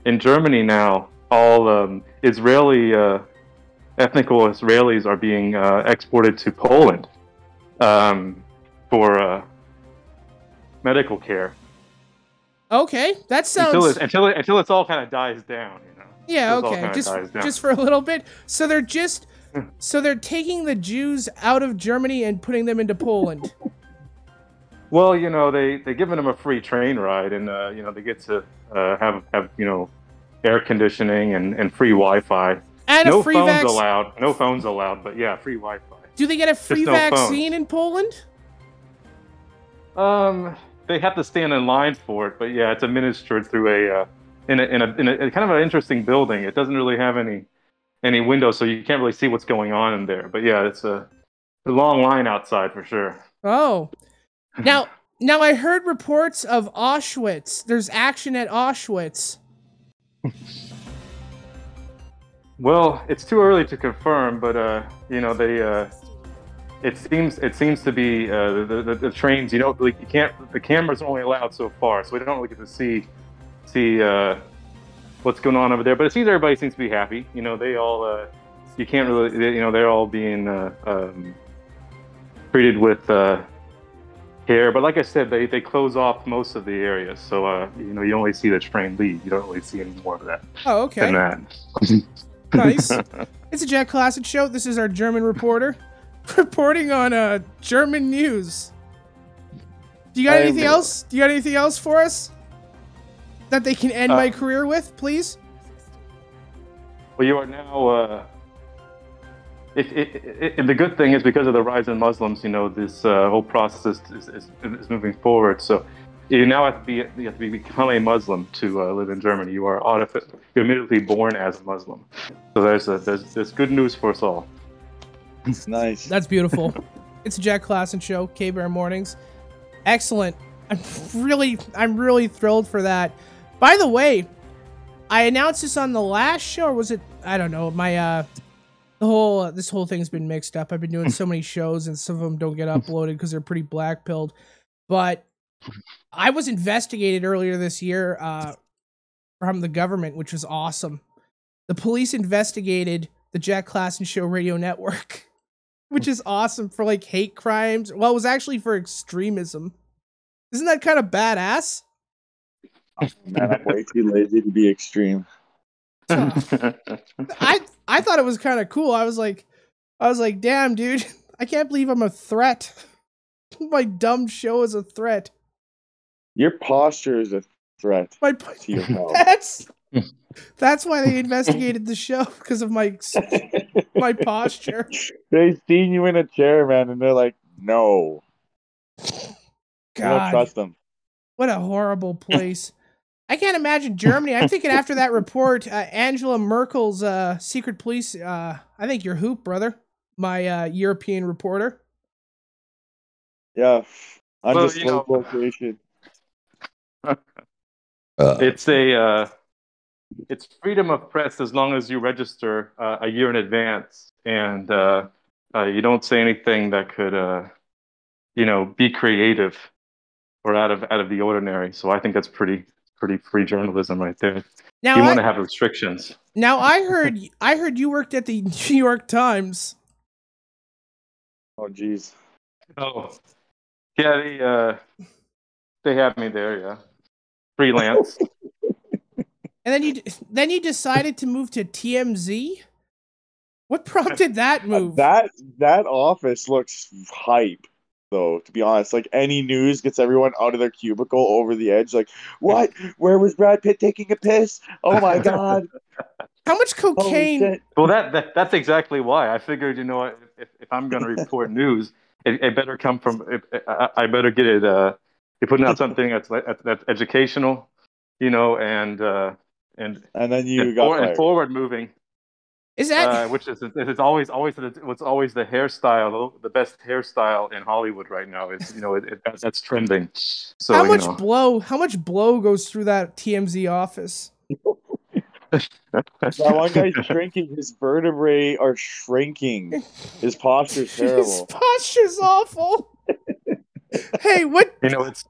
Speaker 7: in Germany now, all um, Israeli uh, ethnical Israelis are being uh, exported to Poland um, for uh, medical care
Speaker 3: Okay, that sounds.
Speaker 7: until it, until it, until it's all kind of dies down.
Speaker 3: Yeah,
Speaker 7: all
Speaker 3: okay. Just
Speaker 7: down.
Speaker 3: just for a little bit. So they're just so they're taking the Jews out of Germany and putting them into Poland.
Speaker 7: Well, you know, they they're giving them a free train ride, and uh, you know they get to uh, have have you know air conditioning and, and free Wi-Fi.
Speaker 3: And a
Speaker 7: no
Speaker 3: free
Speaker 7: phones
Speaker 3: vac-
Speaker 7: allowed. No phones allowed, but yeah, free Wi-Fi.
Speaker 3: Do they get a free
Speaker 7: no phones.
Speaker 3: vaccine in Poland?
Speaker 7: Um, they have to stand in line for it, but yeah, it's administered through a uh, in a in a, in a kind of an interesting building. It doesn't really have any any windows, so you can't really see what's going on in there. But yeah, it's a, a long line outside for sure.
Speaker 3: Oh. Now now I heard reports of Auschwitz. There's action at Auschwitz.
Speaker 7: Well, it's too early to confirm, but uh, you know they. Uh, it seems it seems to be uh, the, the the trains. You know, like you can't. The cameras are only allowed so far, so we don't really get to see see uh, what's going on over there. But it seems everybody seems to be happy. You know, they all. Uh, you can't really. They, you know, they're all being uh, um, treated with uh, care. But like I said, they, they close off most of the area, so uh, you know you only see the train leave. You don't really see any more of that.
Speaker 3: Oh, okay.
Speaker 7: Than that.
Speaker 3: Nice. it's a Jack Klassen show. This is our German reporter reporting on uh German news. Do you got anything else? Do you got anything else for us that they can end
Speaker 7: Uh,
Speaker 3: my career with, please?
Speaker 7: Well, you are now. Uh, if, if, if, if the good thing is because of the rise in Muslims, you know, this uh, whole process is, is, is moving forward. So you now have to be you have to be, become a Muslim to uh, live in Germany. You are autof- you're immediately born as a Muslim. So there's a, there's there's good news for us all.
Speaker 4: It's nice.
Speaker 3: That's beautiful. it's a Jack Klassen show, K Bear Mornings. Excellent. I'm really I'm really thrilled for that. By the way, I announced this on the last show, or was it I don't know, my uh the whole this whole thing's been mixed up. I've been doing so many shows and some of them don't get uploaded because they're pretty black pilled. But I was investigated earlier this year uh from the government, which was awesome. The police investigated the Jack Klassen Show radio network, which is awesome for like hate crimes. Well, it was actually for extremism. Isn't that kind of badass?
Speaker 4: Man, I'm way too lazy to be extreme.
Speaker 3: I I thought it was kind of cool. I was like, I was like, damn, dude, I can't believe I'm a threat. My dumb show is a threat.
Speaker 4: Your posture is a threat
Speaker 3: My
Speaker 4: to your health.
Speaker 3: that's that's why they investigated the show because of my my posture.
Speaker 4: They seen you in a chair, man, and they're like, "No, I don't
Speaker 3: God,
Speaker 4: trust them."
Speaker 3: what a horrible place. I can't imagine Germany. I'm thinking after that report, uh, Angela Merkel's uh, secret police. Uh, I think you're hoop, brother. My uh, European reporter.
Speaker 4: Yeah,
Speaker 7: Well,
Speaker 4: undisclosed
Speaker 7: you know-
Speaker 4: location.
Speaker 7: it's a uh, it's freedom of press as long as you register uh, a year in advance and uh, uh, you don't say anything that could uh, you know be creative or out of out of the ordinary. So I think that's pretty pretty free journalism right there.
Speaker 3: Now
Speaker 7: you
Speaker 3: I-
Speaker 7: want to have restrictions.
Speaker 3: Now I heard I heard you worked at the New York Times.
Speaker 4: Oh, jeez.
Speaker 7: Oh, yeah, they uh, they have me there. Yeah, freelance.
Speaker 3: And then you then you decided to move to TMZ. What prompted that move?
Speaker 4: That that office looks hype, though. To be honest, like any news gets everyone out of their cubicle over the edge. Like, what? Where was Brad Pitt taking a piss? Oh my god!
Speaker 3: How much cocaine?
Speaker 7: Well, that, that that's exactly why I figured. You know, if, if I'm going to report news, it, it better come from. It, I, I better get it. Uh, you're putting out something that's that's that's educational, you know, and uh, and
Speaker 4: And then you
Speaker 7: and,
Speaker 4: got
Speaker 7: for- and forward moving.
Speaker 3: Is that
Speaker 7: uh, which is it's always always the, what's always the hairstyle the best hairstyle in Hollywood right now is you know it, it, that's trending. So
Speaker 3: how
Speaker 7: you
Speaker 3: much
Speaker 7: know.
Speaker 3: blow? How much blow goes through that TMZ office?
Speaker 4: That one guy's shrinking. His vertebrae are shrinking. His posture's
Speaker 3: His
Speaker 4: terrible.
Speaker 3: posture's awful. hey, what
Speaker 7: You know, it's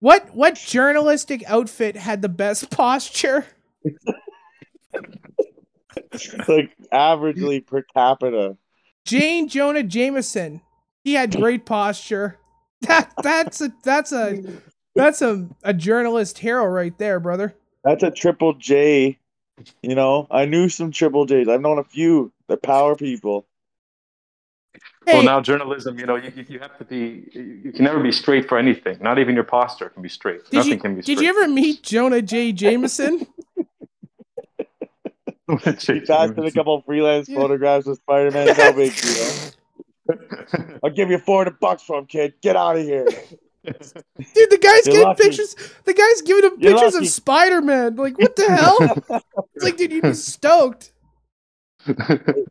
Speaker 3: what what journalistic outfit had the best posture?
Speaker 4: like averagely per capita.
Speaker 3: J. Jonah Jameson. He had great posture. That that's a that's a that's a, a journalist hero right there, brother.
Speaker 4: That's a triple J. You know, I knew some triple J's. I've known a few. They're power people.
Speaker 7: well now journalism. You know, you, you- you have to be. You you can never be straight for anything. Not even your posture can be straight.
Speaker 3: Did
Speaker 7: Nothing
Speaker 3: you
Speaker 7: can be straight.
Speaker 3: did you eever meet Jonah J. Jameson?
Speaker 4: He passed in a couple of freelance photographs of Spider Man. No big deal. I'll give you 400 bucks for him, kid. Get out of here.
Speaker 3: Dude, the guy's
Speaker 4: You're
Speaker 3: getting
Speaker 4: lucky.
Speaker 3: pictures. The guy's giving him
Speaker 4: You're
Speaker 3: pictures
Speaker 4: lucky.
Speaker 3: of Spider Man. Like, what the hell? it's like, dude, you'd be stoked. Dude,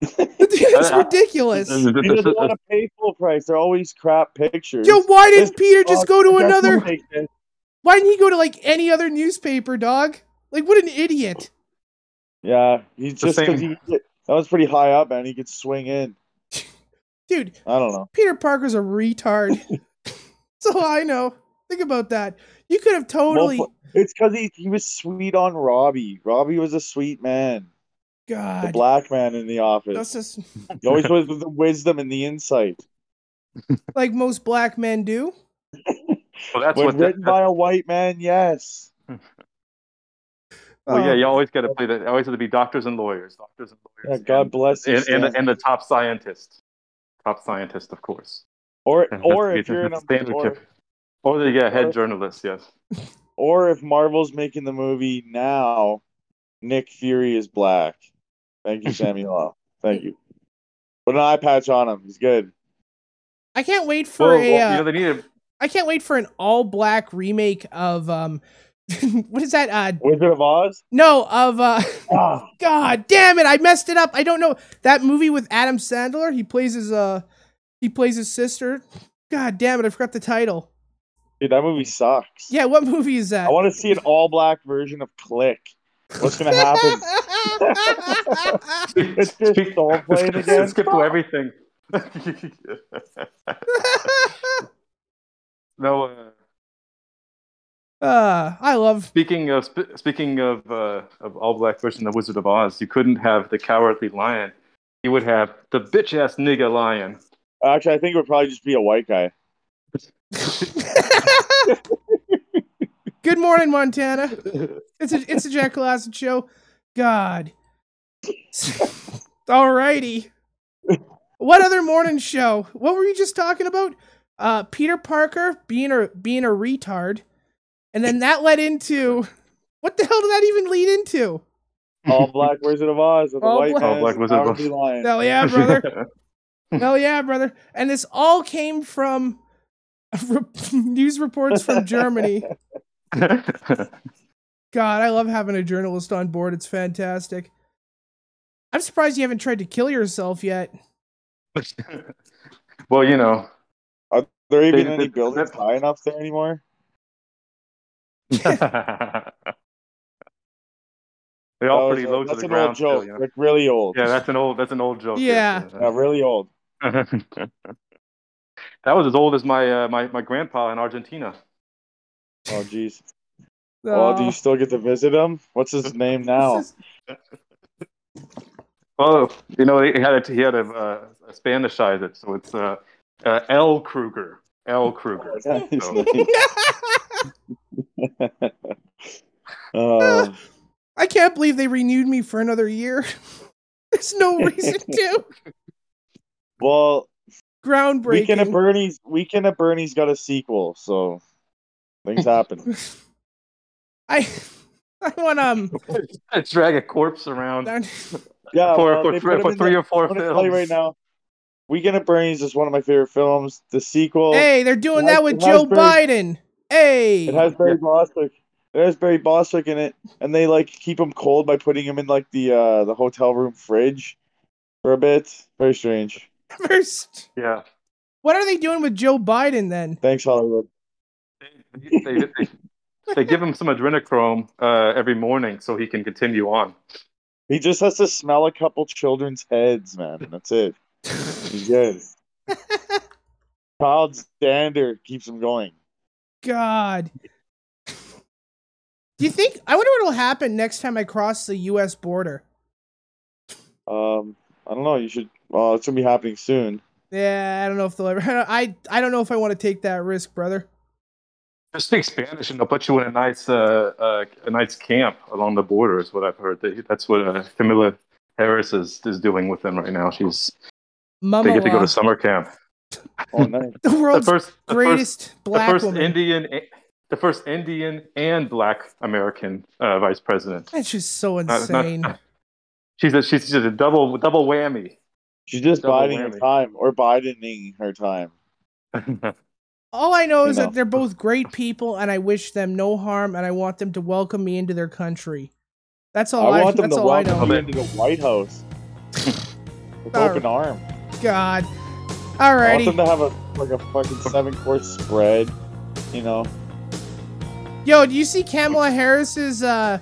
Speaker 3: it's ridiculous.
Speaker 4: He doesn't want to pay full price. They're always crap pictures.
Speaker 3: Yo, why didn't
Speaker 4: This-
Speaker 3: Peter just go to another? Why didn't he go to like any other newspaper, dog? Like, what an idiot.
Speaker 4: Yeah, he's
Speaker 7: The
Speaker 4: just because he that was pretty high up, man. He could swing in.
Speaker 3: Dude,
Speaker 4: I don't know.
Speaker 3: Peter Parker's a retard. so I know. Think about that. You could have totally.
Speaker 4: Well, it's because he he was sweet on Robbie. Robbie was a sweet man.
Speaker 3: God.
Speaker 4: The black man in the office.
Speaker 3: That's just
Speaker 4: He always was with the wisdom and the insight.
Speaker 3: like most black men do.
Speaker 7: Well, that's
Speaker 4: when
Speaker 7: what. The,
Speaker 4: written by a white man, yes.
Speaker 7: Well, yeah, you always got to play that. Always have to be doctors and lawyers. Doctors and
Speaker 4: Yeah,
Speaker 7: lawyers.
Speaker 4: God bless you.
Speaker 7: and, and, the, and the top scientist. Top scientist, of course.
Speaker 4: or or if you're in a
Speaker 7: standard
Speaker 4: or.
Speaker 7: Or the yeah, head
Speaker 4: or-
Speaker 7: journalist, yes.
Speaker 4: or if Marvel's making the movie now, Nick Fury is black. Thank you, Samuel. Thank you. Put an eye patch on him. He's good.
Speaker 3: I can't wait for
Speaker 7: Well,
Speaker 3: a.
Speaker 7: well,
Speaker 3: uh,
Speaker 7: you know, they need a,
Speaker 3: I can't wait for an all black remake of um. what is that? Uh,
Speaker 4: Wizard of Oz.
Speaker 3: no, of uh.
Speaker 4: Ah,
Speaker 3: God damn it! I messed it up. I don't know that movie with Adam Sandler. He plays his uh, he plays his sister. God damn it! I forgot the title.
Speaker 4: dude, that movie sucks.
Speaker 3: Yeah, what movie is that?
Speaker 4: I want to see an all black version of Click. What's gonna happen? it's just soul playing again.
Speaker 7: skip to everything. no. Uh,
Speaker 3: Uh, I love.
Speaker 7: speaking of sp- speaking of uh, of all black version of Wizard of Oz, you couldn't have the cowardly lion. You would have the bitch ass nigga lion.
Speaker 4: Actually, I think it would probably just be a white guy.
Speaker 3: Good morning, Montana. It's a it's a Jack Klassen show. God. Alrighty. What other morning show? What were you just talking about? Uh, Peter Parker being a being a retard, and then that led into what the hell did that even lead into?
Speaker 4: All black Wizard of Oz with a
Speaker 3: All
Speaker 4: white
Speaker 3: black-
Speaker 4: man.
Speaker 7: All black Wizard of Oz.
Speaker 4: cowardly lion.
Speaker 3: Hell yeah, brother. Hell yeah, brother. And this all came from news reports from Germany. God, I love having a journalist on board. It's fantastic. I'm surprised you haven't tried to kill yourself yet.
Speaker 7: well, you know,
Speaker 4: Are there even
Speaker 7: They-
Speaker 4: any buildings high enough there anymore?
Speaker 7: they're all
Speaker 4: was
Speaker 7: pretty
Speaker 4: a-
Speaker 7: low to
Speaker 4: that's
Speaker 7: the
Speaker 4: an
Speaker 7: ground.
Speaker 4: old
Speaker 7: still,
Speaker 4: joke.
Speaker 7: you know?
Speaker 4: Like really old.
Speaker 7: Yeah, that's an old that's an old joke.
Speaker 3: Yeah.
Speaker 7: yes.
Speaker 4: Yeah, really old.
Speaker 7: that was as old as my uh, my my grandpa in Argentina.
Speaker 4: Oh jeez. Well, do
Speaker 3: Oh.
Speaker 4: you still get to visit him? What's his name now?
Speaker 7: Oh, you know, he had to he had to uh, Spanishize it, so it's uh, uh, L. Kruger. L. Kruger.
Speaker 4: His
Speaker 7: So-
Speaker 4: name. Uh,
Speaker 3: I can't believe they renewed me for another year. There's no reason to.
Speaker 4: well, groundbreaking. Weekend at
Speaker 3: Groundbreaking.
Speaker 4: Bernie's. Weekend at Bernie's got a sequel, so things happen.
Speaker 3: I I want um
Speaker 7: drag a corpse around
Speaker 3: down-
Speaker 4: Yeah,
Speaker 7: for,
Speaker 4: well,
Speaker 7: for, for, for three
Speaker 4: the-
Speaker 7: or four
Speaker 4: I'm tell you right now. Weekend at Bernie's is one of my favorite films. The sequel.
Speaker 3: Hey, they're doing
Speaker 4: It
Speaker 3: that with
Speaker 4: it has
Speaker 3: Joe
Speaker 4: Barry-
Speaker 3: Biden. Hey.
Speaker 4: It has Barry Bostwick. It has Barry Bostwick in it, and they like keep him cold by putting him in like the uh the hotel room fridge for a bit. Very strange.
Speaker 3: First,
Speaker 7: Yeah.
Speaker 3: what are they doing with Joe Biden then?
Speaker 4: Thanks, Hollywood.
Speaker 7: They, they, they, they give him some adrenochrome uh, every morning so he can continue on.
Speaker 4: He just has to smell a couple children's heads, man. That's it. He's good. Child dander keeps him going.
Speaker 3: God. Do you think? I wonder what will happen next time I cross the U.S. border.
Speaker 4: Um, I don't know. You should. Well, it's gonna be happening soon.
Speaker 3: Yeah, I don't know if they'll ever. I I don't know if I want to take that risk, brother.
Speaker 7: Just speak Spanish and they'll put you in a nice uh, uh, a nice camp along the border. Is what I've heard. That's what uh, Kamala Harris is, is doing with them right now. She's
Speaker 3: Mama
Speaker 7: they get to go to summer camp.
Speaker 4: Oh, nice.
Speaker 3: The world's
Speaker 7: the
Speaker 3: greatest
Speaker 7: first,
Speaker 3: black
Speaker 7: the first
Speaker 3: woman.
Speaker 7: Indian, the first Indian and black American uh, vice president.
Speaker 3: That's just so
Speaker 7: Not- not-
Speaker 3: insane.
Speaker 7: she's a, she's just a double double whammy.
Speaker 4: She's just
Speaker 7: Double
Speaker 4: biding her time or bidening her time.
Speaker 3: All I know is
Speaker 4: You know.
Speaker 3: that they're both great people, and I wish them no harm, and I want them to welcome me into their country. That's all I.
Speaker 4: I want them
Speaker 3: that's
Speaker 4: to
Speaker 3: all
Speaker 4: welcome
Speaker 3: know.
Speaker 4: you into the White House with
Speaker 3: All
Speaker 4: open arms.
Speaker 3: God.
Speaker 4: I want
Speaker 3: Alrighty.
Speaker 4: them to have a like a fucking seven course spread. You know,
Speaker 3: Yo, do you see Kamala Harris's uh,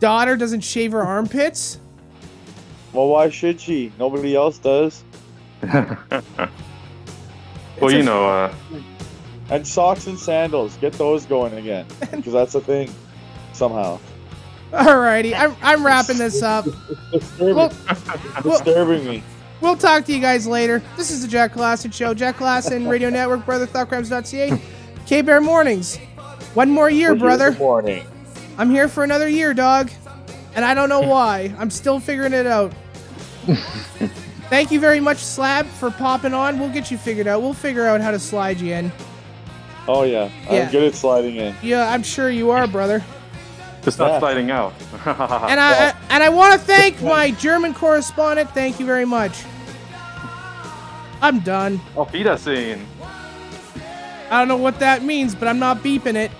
Speaker 3: daughter doesn't shave her armpits?
Speaker 4: well, why should she? Nobody else does.
Speaker 7: well, you know, uh,
Speaker 4: And socks and sandals, get those going again, because that's a thing. Somehow,
Speaker 3: Alrighty, I'm I'm wrapping this up.
Speaker 4: it's disturbing,
Speaker 3: Well, well-
Speaker 4: disturbing me.
Speaker 3: We'll talk to you guys later. This is the Jack Klassen Show. Jack Klassen, Radio Network, Brother Thoughtcrimes.ca, K Bear Mornings. One more year,
Speaker 4: We're here in
Speaker 3: brother.
Speaker 4: morning.
Speaker 3: I'm here for another year, dog. And I don't know why. I'm still figuring it out. Thank you very much, Slab, for popping on. We'll get you figured out. We'll figure out how to slide you in.
Speaker 4: Oh yeah,
Speaker 3: Yeah.
Speaker 4: I'm good at sliding in.
Speaker 3: Yeah, I'm sure you are, brother.
Speaker 7: Just not
Speaker 4: Yeah.
Speaker 7: sliding out.
Speaker 3: And I, I and I want to thank my German correspondent. Thank you very much. I'm done.
Speaker 7: Auf Wiedersehen.
Speaker 3: I don't know what that means, but I'm not beeping it.